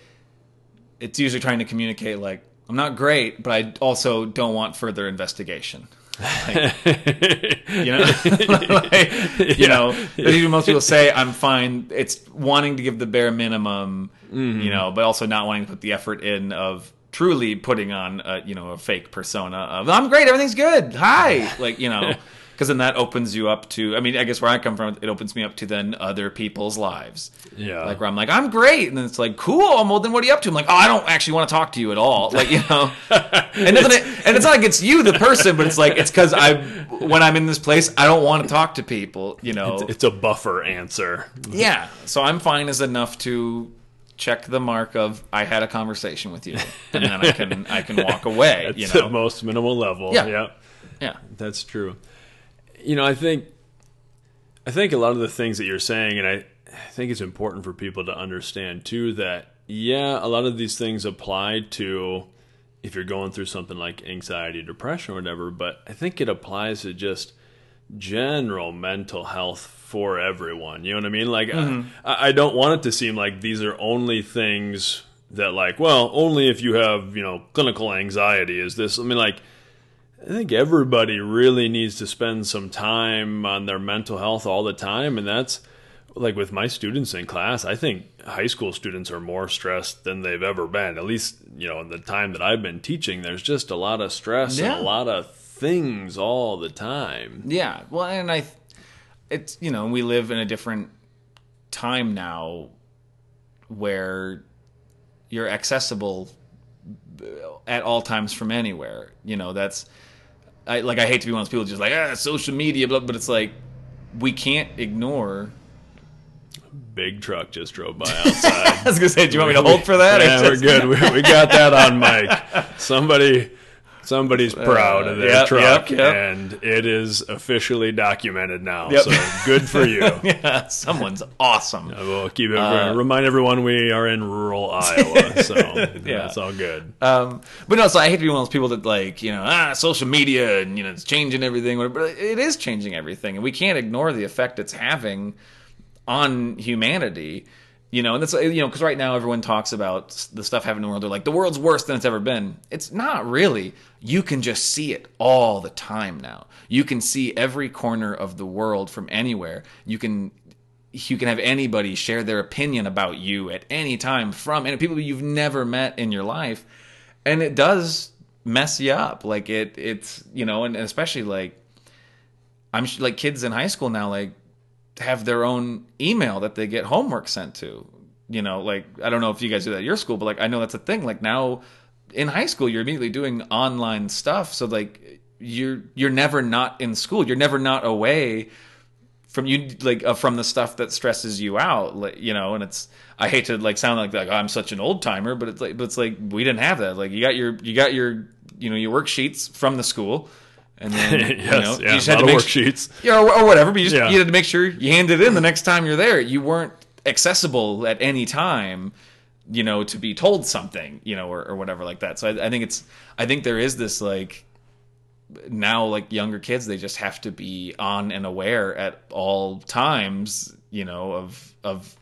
it's usually trying to communicate like I'm not great, but I also don't want further investigation. Like, you know, [LAUGHS] Like, you know, that's usually most people say I'm fine. It's wanting to give the bare minimum, mm-hmm. you know, but also not wanting to put the effort in of truly putting on a you know a fake persona of I'm great, everything's good, hi, like you know. [LAUGHS] Because then that opens you up to, I mean, I guess where I come from, it opens me up to then other people's lives. Yeah. Like where I'm like, I'm great. And then it's like, cool. Well, then what are you up to? I'm like, oh, I don't actually want to talk to you at all. [LAUGHS] Like, you know, and, then it, and it's not like it's you, the person, but it's like, it's because I, when I'm in this place, I don't want to talk to people, you know? It's a buffer answer. yeah. So I'm fine is enough to check the mark of I had a conversation with you. And then I can, I can walk away, [LAUGHS] It's you the know? most minimal level. Yeah. yeah. Yeah. That's true. You know, I think I think a lot of the things that you're saying, and I, I think it's important for people to understand too that yeah, a lot of these things apply to if you're going through something like anxiety, depression, or whatever. But I think it applies to just general mental health for everyone. You know what I mean? Like mm-hmm. I, I don't want it to seem like these are only things that like well only if you have you know clinical anxiety is this. I mean like. I think everybody really needs to spend some time on their mental health all the time. And that's like with my students in class, I think high school students are more stressed than they've ever been. At least, you know, in the time that I've been teaching, there's just a lot of stress Yeah. and a lot of things all the time. Yeah. Well, and I, it's, you know, we live in a different time now where you're accessible at all times from anywhere. You know, that's, I, like, I hate to be one of those people just like, ah, social media, blah, but it's like, we can't ignore. Big truck just drove by outside. [LAUGHS] I was going to say, do you want me to hold for that? yeah, we're good. We, we got that on mic. [LAUGHS] Somebody, somebody's proud of their yep, truck, yep, yep. and it is officially documented now. So good for you. [LAUGHS] yeah, someone's awesome. I will keep it. Uh, remind everyone we are in rural [LAUGHS] Iowa, so yeah, it's all good. Um, but no, so I hate to be one of those people that like, you know, ah, social media and you know, it's changing everything. But it is changing everything, and we can't ignore the effect it's having on humanity. You know, and that's you know, because right now everyone talks about the stuff happening in the world. They're like, the world's worse than it's ever been. It's not really. You can just see it all the time now. You can see every corner of the world from anywhere. You can you can have anybody share their opinion about you at any time from and people you've never met in your life and it does mess you up like it it's you know and especially like i'm like kids in high school now like have their own email that they get homework sent to. You know like i don't know if you guys do that at your school but like i know that's a thing. Like now in high school you're immediately doing online stuff. So like you're you're never not in school. You're never not away from you like uh, from the stuff that stresses you out like, you know? And it's i hate to like sound like like i'm such an old timer but it's like but it's like we didn't have that. Like you got your you got your you know your worksheets from the school and then [LAUGHS] you know yeah, you just had to make worksheets. yeah, or, or whatever. But you just Yeah. you had to make sure you handed in the next time you're there. You weren't accessible at any time, you know, to be told something, you know, or, or whatever like that. So I, I think it's I think there is this like now like younger kids they just have to be on and aware at all times, you know, of of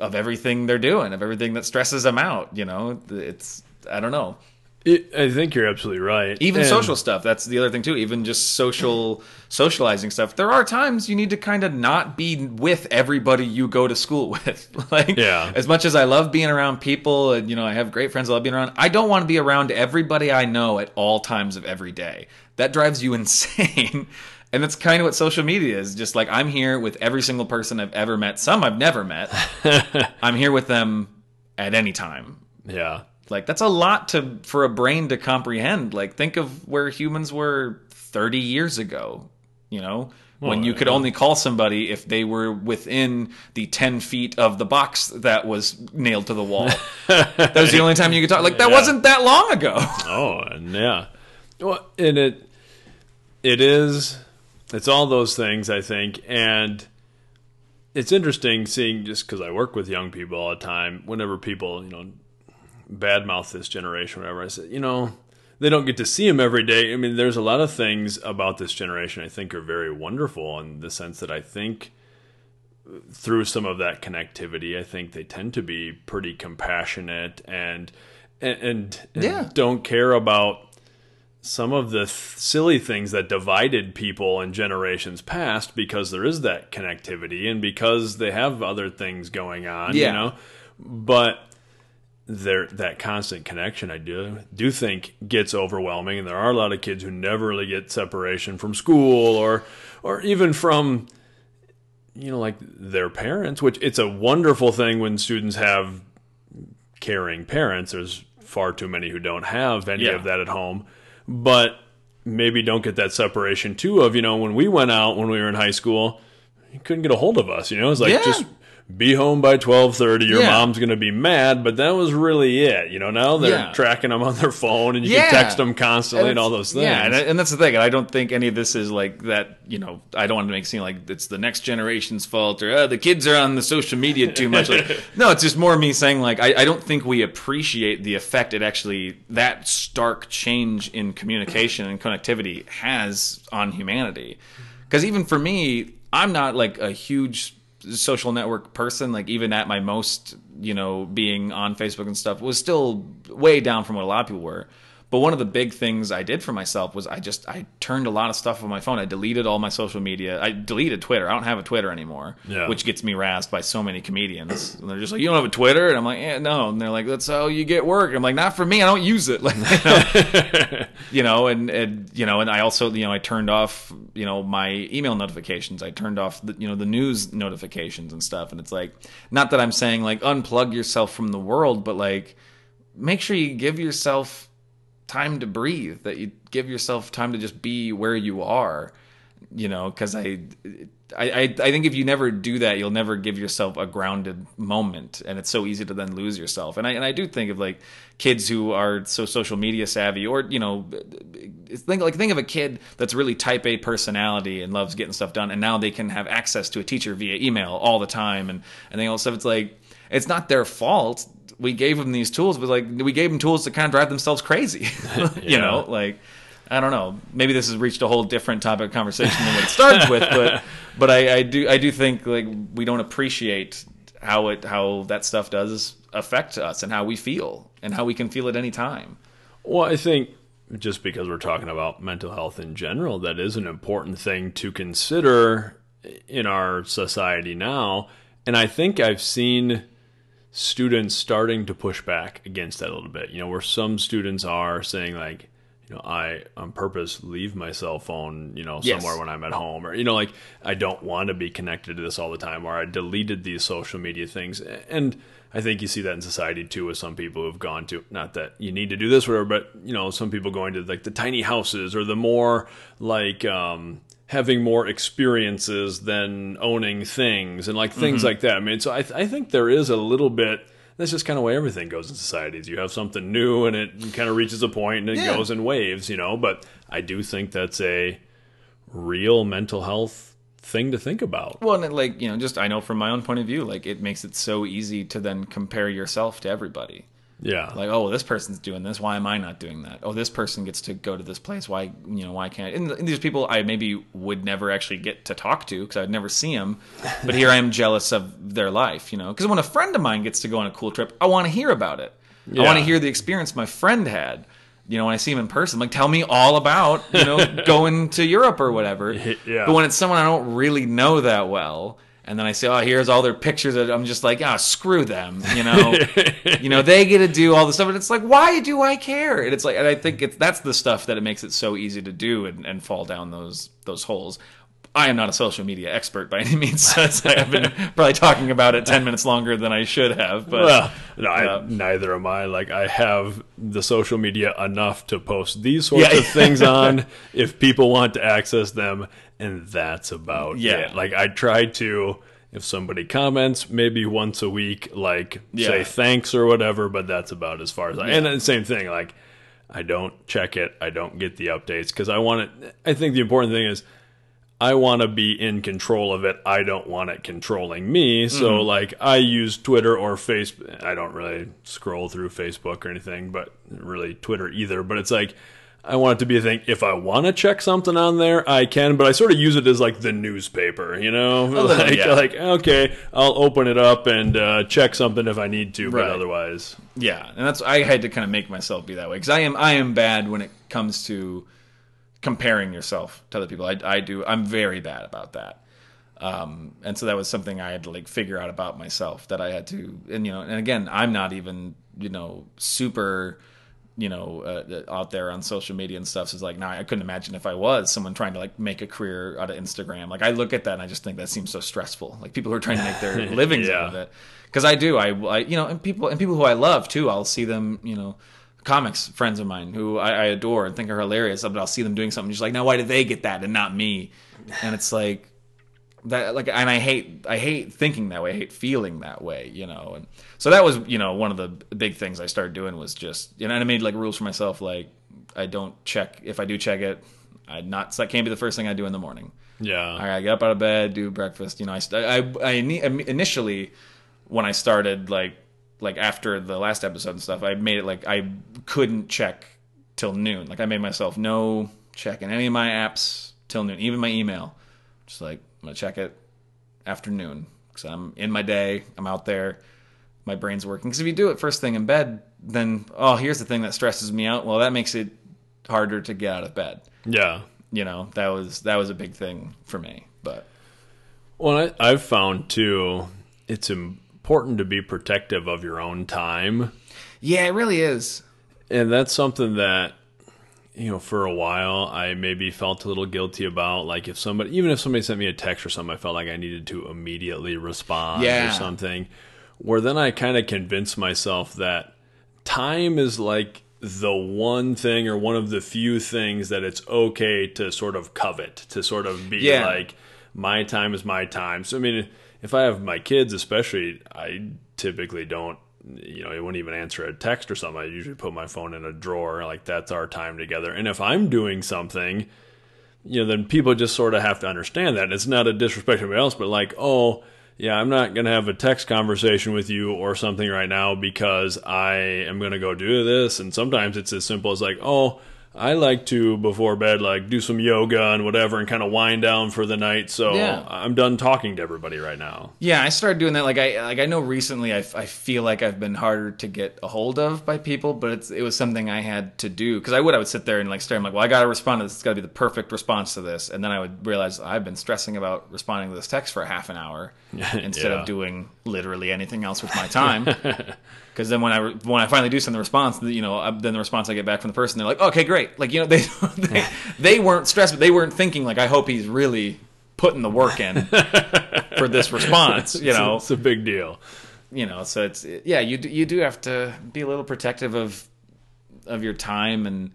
of everything they're doing, of everything that stresses them out. You know, it's I don't know. It, I think you're absolutely right. Even And- social stuff. That's the other thing too. Even just social socializing stuff. There are times you need to kind of not be with everybody you go to school [LAUGHS] with. like, Yeah. as much as I love being around people, and you know, I have great friends I love being around. I don't want to be around everybody I know at all times of every day. That drives you [LAUGHS] insane. And that's kind of what social media is. Just like I'm here with every single person I've ever met. Some I've never met. [LAUGHS] I'm here with them at any time. Yeah. Like that's a lot to for a brain to comprehend. Like think of where humans were 30 years ago, you know, when you could yeah. only call somebody if they were within the 10 feet of the box that was nailed to the wall. [LAUGHS] that was the only time you could talk. Like that Yeah. wasn't that long ago. Oh, and yeah. Well, and it it is it's all those things I think, and it's interesting seeing just because I work with young people all the time. Whenever people you know badmouth this generation, whatever, I said, you know they don't get to see them every day. I mean, there's a lot of things about this generation I think are very wonderful in the sense that I think through some of that connectivity, I think they tend to be pretty compassionate and and, and, and Yeah. don't care about some of the th- silly things that divided people in generations past because there is that connectivity and because they have other things going on, Yeah. you know. But there that constant connection I do do think gets overwhelming and there are a lot of kids who never really get separation from school or or even from you know like their parents which it's a wonderful thing when students have caring parents there's far too many who don't have any Yeah. of that at home but maybe don't get that separation too of you know when we went out when we were in high school you couldn't get a hold of us you know it's like Yeah. just be home by 12:30 your Yeah. mom's going to be mad but that was really it you know now they're Yeah. tracking them on their phone and you Yeah. can text them constantly and, all those things Yeah, and, and that's the thing. And I don't think any of this is like that. You know, I don't want to make it seem like it's the next generation's fault or uh, the kids are on the social media too much. Like, [LAUGHS] no, it's just more me saying like I, I don't think we appreciate the effect it actually that stark change in communication and connectivity has on humanity. Because even for me, I'm not like a huge social network person like even at my most you know being on facebook and stuff was still way down from what a lot of people were but one of the big things i did for myself was i just i turned a lot of stuff on my phone. I deleted all my social media. I deleted twitter. I don't have a twitter anymore Yeah. which gets me razzed by so many comedians. And they're just like you don't have a twitter? And i'm like yeah no. And they're like that's how you get work. I'm like not for me. I don't use it. Like [LAUGHS] you know, [LAUGHS] you know and, and you know and i also you know i turned off you know my email notifications. I turned off the you know the news notifications and stuff. And it's like not that i'm saying like unplug yourself from the world but like make sure you give yourself time to breathe that you give yourself time to just be where you are you know because I, I i think if you never do that you'll never give yourself a grounded moment and it's so easy to then lose yourself. And i and i do think of like kids who are so social media savvy or you know think like think of a kid that's really type a personality and loves getting stuff done and now they can have access to a teacher via email all the time and and all stuff it's like it's not their fault we gave them these tools but like we gave them tools to kind of drive themselves crazy [LAUGHS] [LAUGHS] you know like I don't know. Maybe this has reached a whole different topic of conversation than what it starts with, but [LAUGHS] but I, I do I do think like we don't appreciate how it how that stuff does affect us and how we feel and how we can feel at any time. Well, I think just because we're talking about mental health in general, that is an important thing to consider in our society now. And I think I've seen students starting to push back against that a little bit. You know, where some students are saying like, you know, I on purpose leave my cell phone, you know, Yes. somewhere when I'm at home, or you know, like I don't want to be connected to this all the time, or I deleted these social media things, and I think you see that in society too, with some people who've gone to not that you need to do this, whatever, but you know, some people going to like the tiny houses or the more like um, having more experiences than owning things and like things mm-hmm. like that. I mean, so I, I think there is a little bit. That's just kind of way everything goes in societies. You have something new, and it kind of reaches a point, and it Yeah. goes in waves, you know. But I do think that's a real mental health thing to think about. Well, and it, like you know, just I know from my own point of view, like it makes it so easy to then compare yourself to everybody. Yeah, Like, oh, this person's doing this. Why am I not doing that? Oh, this person gets to go to this place. Why, you know, why can't? I? And, and these people I maybe would never actually get to talk to because I'd never see them. [LAUGHS] But here I am jealous of their life, you know. Because when a friend of mine gets to go on a cool trip, I want to hear about it. I want to hear the experience my friend had. you know, when I see him in person, like, tell me all about, you know, [LAUGHS] going to Europe or whatever. [LAUGHS] Yeah. But when it's someone I don't really know that well, and then I say, oh, here's all their pictures, I'm just like, ah, screw them, you know, [LAUGHS] you know, they get to do all the stuff, and it's like, why do I care? And it's like, and I think it's that's the stuff that it makes it so easy to do and, and fall down those those holes. I am not a social media expert by any means. So like I've been [LAUGHS] probably talking about it ten minutes longer than I should have. But Well, no, I, uh, neither am I. Like, I have the social media enough to post these sorts Yeah. of things [LAUGHS] on if people want to access them, and that's about Yeah. it. Like, I try to, if somebody comments, maybe once a week, like, say thanks or whatever, but that's about as far as I. And the same thing, like, I don't check it, I don't get the updates because I want it. I think the important thing is. I want to be in control of it. I don't want it controlling me. So, Mm-hmm. like, I use Twitter or Facebook. I don't really scroll through Facebook or anything, but really Twitter either. But it's like, I want it to be a thing. If I want to check something on there, I can, but I sort of use it as like the newspaper, you know? little, like, yeah. like, okay, I'll open it up and uh, check something if I need to, but otherwise. Yeah, and that's I had to kind of make myself be that way because I am I am bad when it comes to comparing yourself to other people. I, I do I'm very bad about that, um, and so that was something I had to like figure out about myself that I had to and you know and again I'm not even you know super you know uh, out there on social media and stuff. So it's like now I couldn't imagine if I was someone trying to like make a career out of Instagram. Like I look at that and I just think that seems so stressful. Like people who are trying to make their [LAUGHS] livings Yeah. out of it because I do. I, I, you know, and people and people who I love too. I'll see them, you know, comics friends of mine who I, I adore and think are hilarious. But I'll see them doing something just like, now why did they get that and not me? And it's like that, like, and I hate, I hate thinking that way. I hate feeling that way, you know. And so that was, you know, one of the big things I started doing was just, you know, and I made like rules for myself, like I don't check if I do check it. I not so that can't be the first thing I do in the morning. Yeah. I gotta get up out of bed, do breakfast. You know, I I, I initially when I started like like after the last episode and stuff, I made it like I couldn't check till noon. Like I made myself no checking any of my apps till noon, even my email. Just like I'm gonna check it afternoon because I'm in my day. I'm out there. My brain's working. Because if you do it first thing in bed, then oh, here's the thing that stresses me out. Well, that makes it harder to get out of bed yeah. you know that was that was a big thing for me but Well, I, I've found too, it's important to be protective of your own time. yeah it really is And that's something that, you know, for a while I maybe felt a little guilty about. Like if somebody, even if somebody sent me a text or something, I felt like I needed to immediately respond Yeah. or something. Where then I kind of convinced myself that time is like the one thing or one of the few things that it's okay to sort of covet, to sort of be Yeah. like, my time is my time. So, I mean, if I have my kids, especially, I typically don't, you know, I wouldn't even answer a text or something. I usually put my phone in a drawer, like that's our time together. And if I'm doing something, you know, then people just sort of have to understand that. It's not a disrespect to anybody else, but like, oh, yeah, I'm not going to have a text conversation with you or something right now because I am going to go do this. And sometimes it's as simple as like, oh, I like to before bed like do some yoga and whatever and kind of wind down for the night. So Yeah. I'm done talking to everybody right now. yeah i started doing that like i like i know recently i, I feel like i've been harder to get a hold of by people but it's it was something i had to do because i would i would sit there and like stare i'm like well i gotta respond to this it's gotta be the perfect response to this and then i would realize i've been stressing about responding to this text for a half an hour [LAUGHS] instead Yeah. of doing literally anything else with my time [LAUGHS] because then when I when I finally do send the response, you know, uh, then the response I get back from the person, they're like, okay, great. Like you know, [LAUGHS] they they, they weren't stressed, but they weren't thinking like, I hope he's really putting the work in [LAUGHS] for this response. You know, it's a big deal. you know. So it's yeah, you do, you do have to be a little protective of of your time and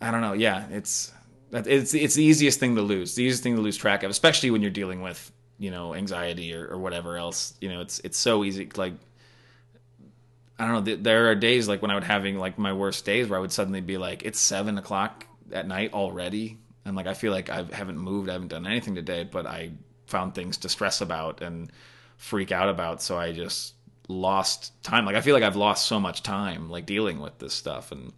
I don't know. Yeah, it's it's it's the easiest thing to lose. The easiest thing to lose track of, especially when you're dealing with you know anxiety or, or whatever else. You know, it's it's so easy. Like I don't know. th- There are days like when I would having like my worst days where I would suddenly be like, it's seven o'clock at night already, and like I feel like I haven't moved, I haven't done anything today, but I found things to stress about and freak out about, so I just lost time. Like I feel like I've lost so much time like dealing with this stuff and.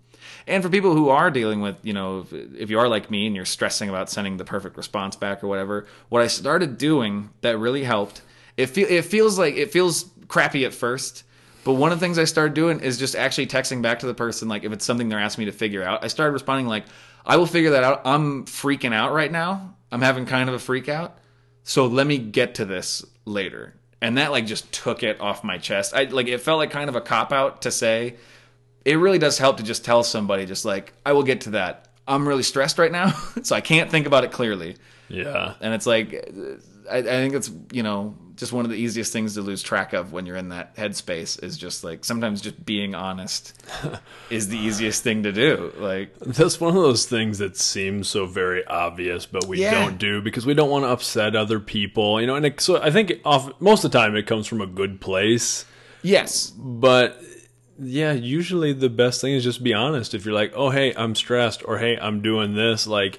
And for people who are dealing with, you know, if, if you are like me and you're stressing about sending the perfect response back or whatever, what I started doing that really helped. It feel it feels like it feels crappy at first, But one of the things I started doing is just actually texting back to the person, like if it's something they're asking me to figure out. I started responding like, "I will figure that out. I'm freaking out right now. I'm having kind of a freak out. So let me get to this later." And that like just took it off my chest. I like it felt like kind of a cop out to say. It really does help to just tell somebody, just like, "I will get to that. I'm really stressed right now, [LAUGHS] so I can't think about it clearly." Yeah. And it's like, I, I think it's you know just one of the easiest things to lose track of when you're in that headspace is just like sometimes just being honest [LAUGHS] is the easiest thing to do. Like That's one of those things that seems so very obvious, but we Yeah. don't do because we don't want to upset other people. You know, and it, so I think off, most of the time it comes from a good place. yes, But yeah, usually the best thing is just be honest. If you're like, oh, hey, I'm stressed, or hey, I'm doing this, like,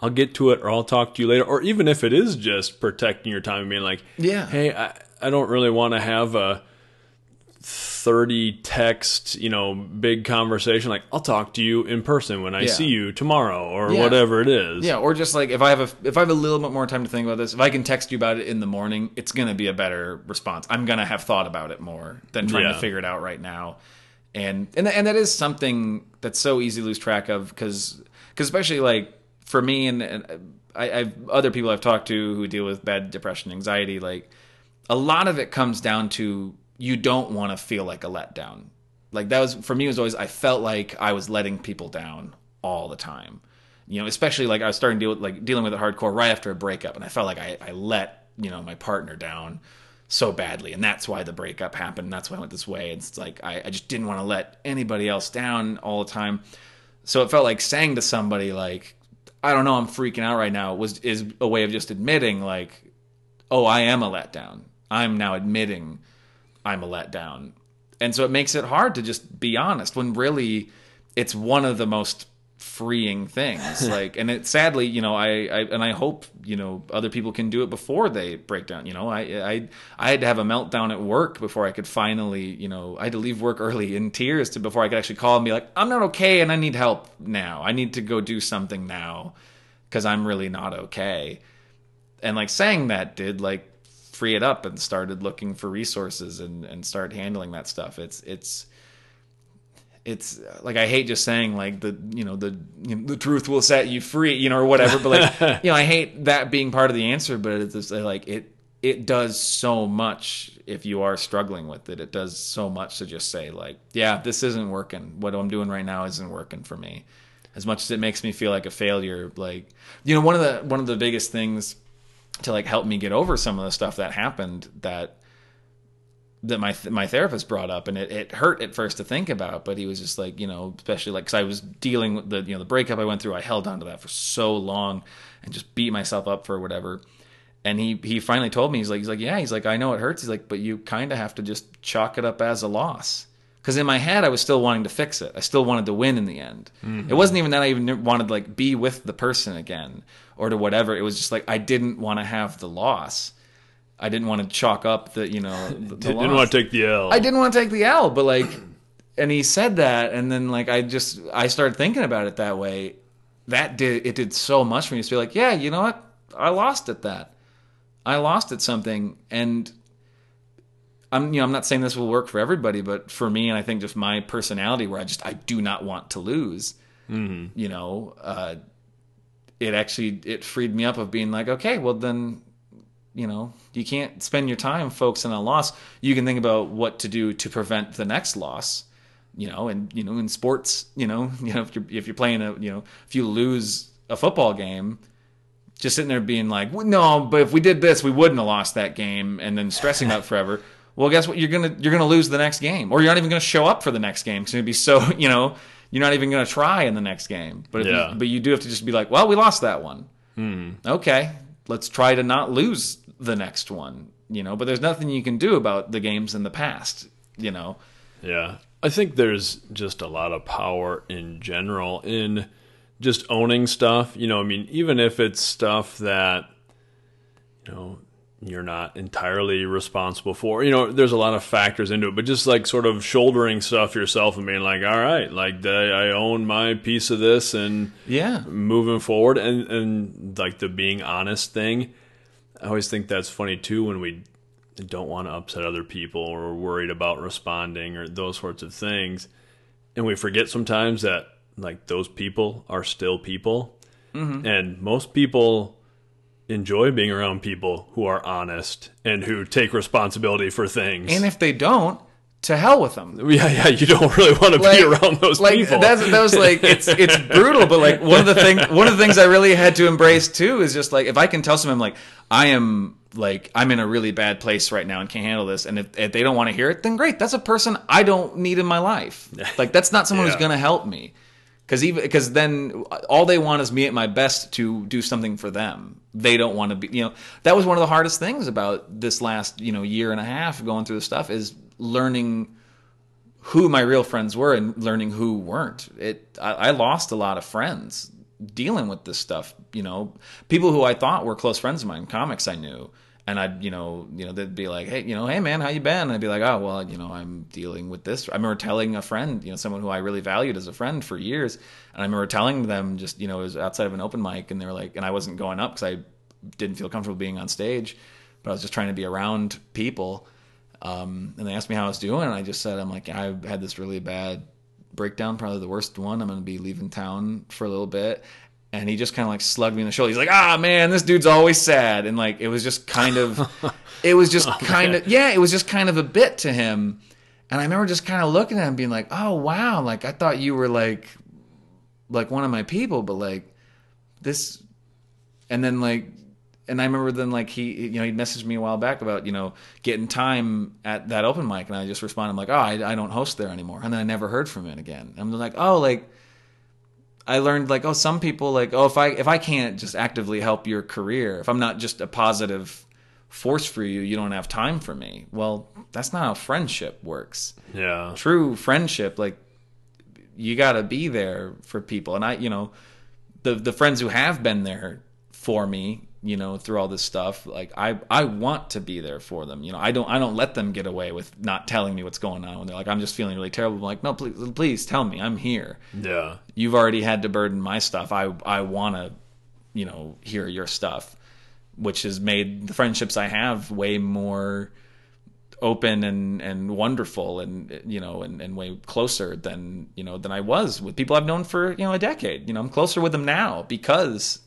I'll get to it, or I'll talk to you later. Or even if it is just protecting your time and being like, Yeah. hey, I, I don't really want to have a 30 text, you know, big conversation. Like, I'll talk to you in person when I Yeah. see you tomorrow, or Yeah. whatever it is. yeah, or just like if I have a if I have a little bit more time to think about this, if I can text you about it in the morning, it's gonna be a better response. I'm gonna have thought about it more than trying Yeah. to figure it out right now. And and and that is something that's so easy to lose track of because because especially like for me and, and I, I've other people I've talked to who deal with bad depression, anxiety, like a lot of it comes down to you don't want to feel like a letdown. Like that was for me it was always I felt like I was letting people down all the time. You know, especially like I was starting to deal with like dealing with it hardcore right after a breakup and I felt like I, I let, you know, my partner down so badly and that's why the breakup happened that's why I went this way. It's like I, I just didn't want to let anybody else down all the time. So it felt like saying to somebody like, I don't know, I'm freaking out right now was is a way of just admitting like, oh, I am a letdown. I'm now admitting I'm a letdown. And so it makes it hard to just be honest when really it's one of the most freeing things. [LAUGHS] like and it sadly, you know, I, I and I hope, you know, other people can do it before they break down. You know, I I I had to have a meltdown at work before I could finally, you know, I had to leave work early in tears to before I could actually call and be like, I'm not okay and I need help now. I need to go do something now because I'm really not okay. And like saying that did like free it up and started looking for resources and and start handling that stuff. It's it's it's like I hate just saying like the you know the you know, the truth will set you free you know or whatever but like [LAUGHS] you know I hate that being part of the answer but it's just uh, like it it does so much if you are struggling with it. It does so much to just say like yeah this isn't working. What I'm doing right now isn't working for me. As much as it makes me feel like a failure like you know one of the one of the biggest things to like help me get over some of the stuff that happened that that my my therapist brought up and it, it hurt at first to think about but he was just like you know especially like because i was dealing with the you know the breakup i went through i held on to that for so long and just beat myself up for whatever. And he he finally told me he's like he's like yeah he's like i know it hurts he's like but you kind of have to just chalk it up as a loss. Because in my head i was still wanting to fix it. I still wanted to win in the end. Mm-hmm. It wasn't even that i even wanted to like be with the person again or to whatever. It was just like i didn't want to have the loss I didn't want to chalk up the you know [LAUGHS] the, the Didn't loss. want to take the L. I didn't want to take the L, but like, and he said that, and then like I just I started thinking about it that way. That did it did so much for me to be like, yeah, you know what? I lost at that. I lost at something, and I'm you know I'm not saying this will work for everybody, but for me, and I think just my personality, where I just I do not want to lose. Mm-hmm. You know, uh, it actually it freed me up of being like, okay, well then you know you can't spend your time focusing on loss. You can think about what to do to prevent the next loss you know and you know in sports you know [LAUGHS] you know if you're if you're playing a you know if you lose a football game just sitting there being like well, no but if we did this we wouldn't have lost that game and then stressing out forever. [LAUGHS] Well guess what? You're gonna you're gonna lose the next game or you're not even gonna show up for the next game because you're gonna be so [LAUGHS] you know you're not even gonna try in the next game. But Yeah. you, but you do have to just be like well we lost that one. Hmm. Okay, let's try to not lose the next one, you know, but there's nothing you can do about the games in the past, you know. Yeah. I think there's just a lot of power in general in just owning stuff. You know, I mean, even if it's stuff that, you know, you're not entirely responsible for, you know, there's a lot of factors into it, but just like sort of shouldering stuff yourself and being like, all right, like I own my piece of this and Yeah. moving forward and, and like the being honest thing. I always think that's funny too when we don't want to upset other people or worried about responding or those sorts of things. And we forget sometimes that like those people are still people. Mm-hmm. And most people enjoy being around people who are honest and who take responsibility for things. And if they don't, to hell with them. [LAUGHS] yeah, yeah, you don't really want to be around those like, people. That's, that was like it's it's [LAUGHS] brutal, but like one of the thing one of the things I really had to embrace too is just like if I can tell someone like I am like I'm in a really bad place right now and can't handle this, and if, if they don't want to hear it, then great. That's a person I don't need in my life. [LAUGHS] Like that's not someone Yeah. who's gonna help me. Because even because then all they want is me at my best to do something for them. They don't want to be. You know that was one of the hardest things about this last you know year and a half going through the stuff is learning who my real friends were and learning who weren't. It I, I lost a lot of friends dealing with this stuff. You know, people who I thought were close friends of mine, comics I knew, and I'd you know you know they'd be like, hey you know hey man how you been? And I'd be like oh well you know I'm dealing with this. I remember telling a friend you know someone who I really valued as a friend for years, and I remember telling them just you know it was outside of an open mic and they were like and I wasn't going up because I didn't feel comfortable being on stage, but I was just trying to be around people. Um, and they asked me how I was doing, and I just said, I'm like, I had this really bad breakdown, probably the worst one. I'm going to be leaving town for a little bit. And he just kind of like slugged me in the shoulder. He's like, ah, man, this dude's always sad. And like, it was just kind of, [LAUGHS] it was just kind of, yeah, it was just kind of a bit to him. And I remember just kind of looking at him being like, oh, wow. Like, I thought you were like, like one of my people, but like this, and then like and I remember then like he you know he messaged me a while back about you know getting time at that open mic and I just responded I'm like oh I, I don't host there anymore. And then I never heard from him again. I'm like oh like I learned like oh some people like oh if I if I can't just actively help your career if I'm not just a positive force for you you don't have time for me. Well that's not how friendship works. Yeah. true friendship like you got to be there for people. And i you know the the friends who have been there for me you know through all this stuff like i i want to be there for them you know i don't i don't let them get away with not telling me what's going on. When they're like i'm just feeling really terrible. I'm like no please please tell me. I'm here. Yeah. you've already had to burden my stuff. I i want to you know hear your stuff which has made the friendships i have way more open and and wonderful and you know and, and way closer than you know than I was with people I've known for you know a decade. You know I'm closer with them now because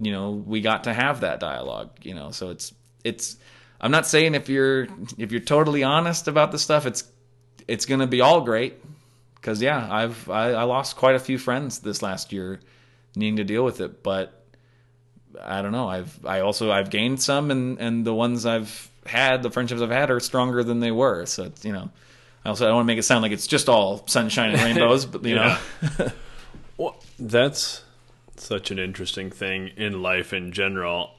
you know we got to have that dialogue you know so it's it's I'm not saying if you're if you're totally honest about the stuff it's it's gonna be all great because yeah I've I, I lost quite a few friends this last year needing to deal with it but I don't know. I've I also I've gained some, and and the ones I've had, the friendships I've had, are stronger than they were. So it's, you know, I also I don't want to make it sound like it's just all sunshine and rainbows, [LAUGHS] but you know, [LAUGHS] Well, that's such an interesting thing in life in general.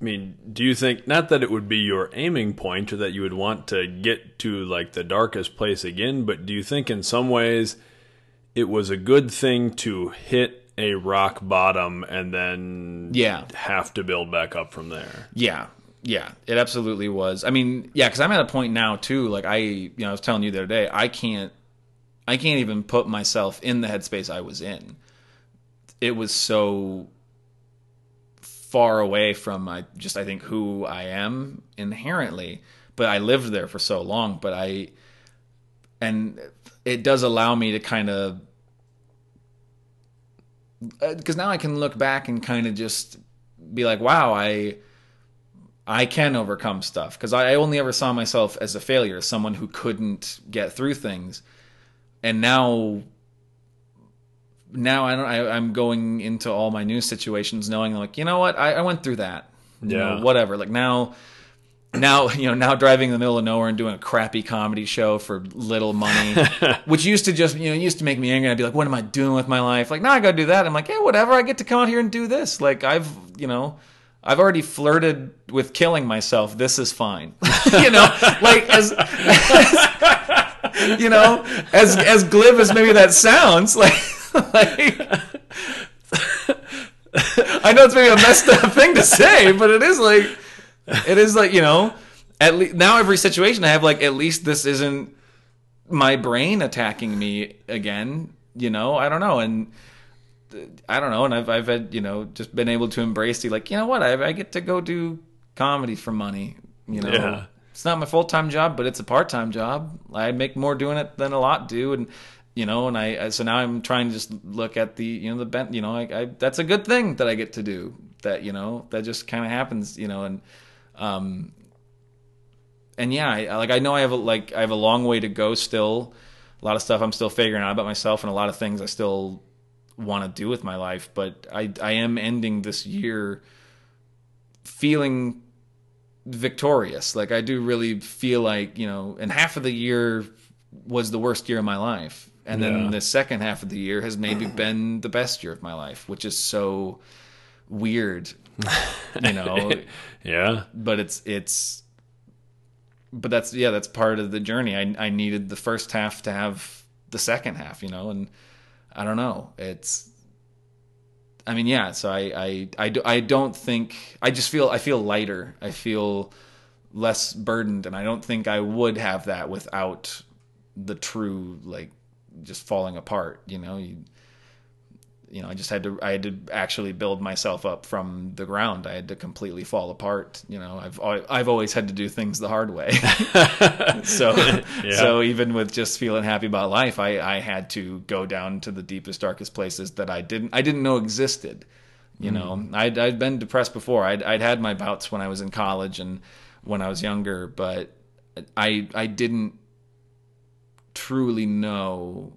I mean, do you think not that it would be your aiming point or that you would want to get to like the darkest place again, but do you think in some ways it was a good thing to hit a rock bottom and then Yeah. have to build back up from there? yeah, yeah, it absolutely was. I mean, yeah, because I'm at a point now too. Like I, you know, I was telling you the other day, I can't, I can't even put myself in the headspace I was in. It was so far away from I just I think who I am inherently, but I lived there for so long. But I, and it does allow me to kind of uh, because now I can look back and kind of just be like, wow, I I can overcome stuff because I only ever saw myself as a failure, someone who couldn't get through things, and now now I don't. I, I'm going into all my new situations knowing like, you know what, I, I went through that. You know, Yeah. whatever. Like now. Now [LAUGHS] you know. Now driving in the middle of nowhere and doing a crappy comedy show for little money, [LAUGHS] which used to just you know used to make me angry. I'd be like, "What am I doing with my life?" Like now I got to do that. I'm like, "Yeah, whatever. I get to come out here and do this." Like I've you know, I've already flirted with killing myself. This is fine. [LAUGHS] you know, like as, as you know, as as glib as maybe that sounds, like [LAUGHS] like. I know it's maybe a messed up thing to say, but it is like it is like you know at least now every situation I have like at least this isn't my brain attacking me again. You know, I don't know, and uh, I don't know, and I've I've had you know just been able to embrace the like you know what I I get to go do comedy for money. You know, Yeah. It's not my full time job, but it's a part time job. I make more doing it than a lot do, and you know, and I so now I'm trying to just look at the you know the bent. You know, I, I that's a good thing that I get to do. That you know that just kind of happens. You know, and um, and yeah, I, like I know I have a, like I have a long way to go still. A lot of stuff I'm still figuring out about myself, and a lot of things I still want to do with my life. But I I am ending this year feeling victorious. Like I do really feel like you know, and half of the year was the worst year of my life, and then Yeah. the second half of the year has maybe [LAUGHS] been the best year of my life, which is so weird, [LAUGHS] you know. Yeah. but it's it's but that's yeah that's part of the journey i i needed the first half to have the second half you know and i don't know it's i mean yeah so i i i, do, I don't think i just feel i feel lighter i feel less burdened and i don't think i would have that without the true like just falling apart you know you you know, I just had to I had to actually build myself up from the ground. I had to completely fall apart. You know, I've I've always had to do things the hard way. [LAUGHS] [LAUGHS] so Yeah. so even with just feeling happy about life, I I had to go down to the deepest darkest places that I didn't I didn't know existed. You know, mm-hmm. I'd I'd been depressed before. I'd I'd had my bouts when I was in college and when I was younger, but I I didn't truly know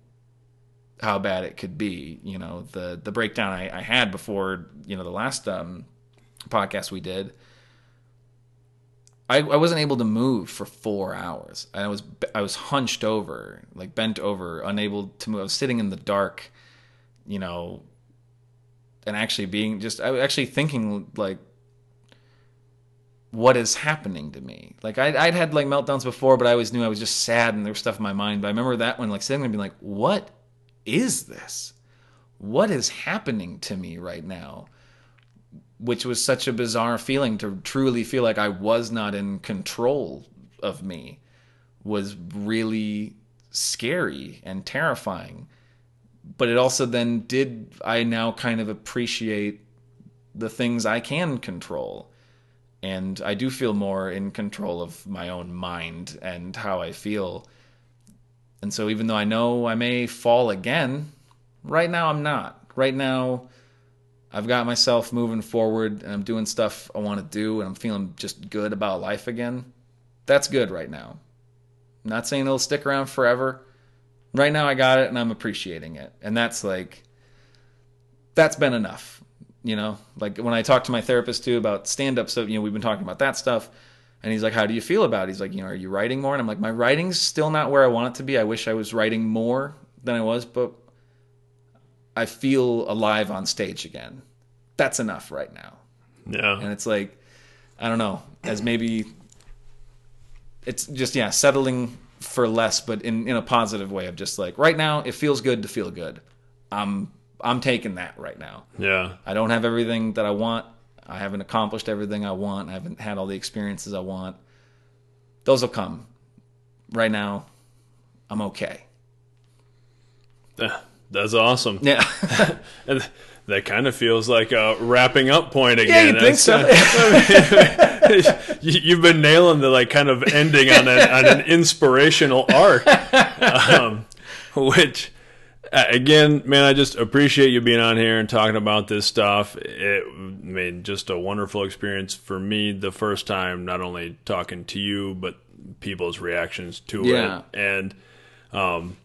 how bad it could be. You know, the the breakdown I, I had before, you know, the last um, podcast we did. I, I wasn't able to move for four hours. I was I was hunched over, like bent over, unable to move. I was sitting in the dark, you know, and actually being just I was actually thinking like, what is happening to me? Like I'd, I'd had like meltdowns before, but I always knew I was just sad and there was stuff in my mind. But I remember that one, like sitting there and being like, what is this? What is happening to me right now? Which was such a bizarre feeling to truly feel like I was not in control of me was really scary and terrifying. But it also then did, I now kind of appreciate the things I can control. And I do feel more in control of my own mind and how I feel. And so even though I know I may fall again, right now I'm not. Right now I've got myself moving forward and I'm doing stuff I want to do and I'm feeling just good about life again. That's good right now. I'm not saying it'll stick around forever. Right now I got it and I'm appreciating it. And that's like that's been enough. You know, like when I talk to my therapist too about stand up stuff, you know, we've been talking about that stuff. And he's like, How do you feel about it? He's like, You know, are you writing more? And I'm like, My writing's still not where I want it to be. I wish I was writing more than I was, but I feel alive on stage again. That's enough right now. Yeah. And it's like, I don't know, as maybe it's just, yeah, settling for less, but in, in a positive way of just like, right now, it feels good to feel good. I'm, I'm taking that right now. Yeah. I don't have everything that I want. I haven't accomplished everything I want. I haven't had all the experiences I want. Those will come. Right now, I'm okay. That's awesome. Yeah. [LAUGHS] And that kind of feels like a wrapping up point again. yeah, you think so? [LAUGHS] You've been nailing the like kind of ending on, a, on an inspirational arc, [LAUGHS] um, which again, man, I just appreciate you being on here and talking about this stuff. It made just a wonderful experience for me the first time, not only talking to you but people's reactions to Yeah. it and um,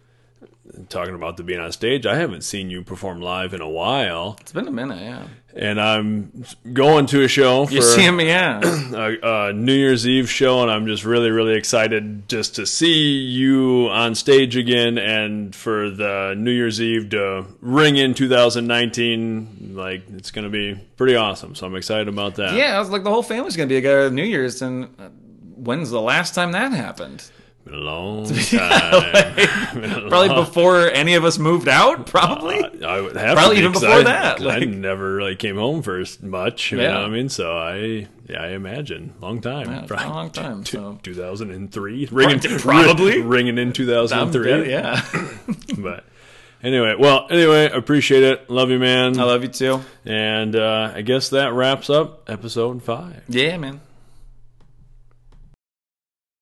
talking about the being on stage. I haven't seen you perform live in a while, it's been a minute, yeah. and I'm going to a show for You see me, yeah. [CLEARS THROAT] a, a New Year's Eve show, and I'm just really, really excited just to see you on stage again, and for the New Year's Eve to ring in 2019. Like it's going to be pretty awesome, so I'm excited about that. Yeah, I was like, the whole family's gonna be together New Year's, and uh, when's the last time that happened? Been a long [LAUGHS] time. Been a Probably long- before any of us moved out. Probably. I would have Probably even before I, that, 'cause I never really came home for much. You Yeah. know what I mean? So I, yeah, I imagine long time. Yeah, a long time, so. 2003, ringing Probably. [LAUGHS] ringing in 2003. yeah. [LAUGHS] But anyway, well, anyway, appreciate it. Love you, man. I love you too. and uh, I guess that wraps up episode five. Yeah, man.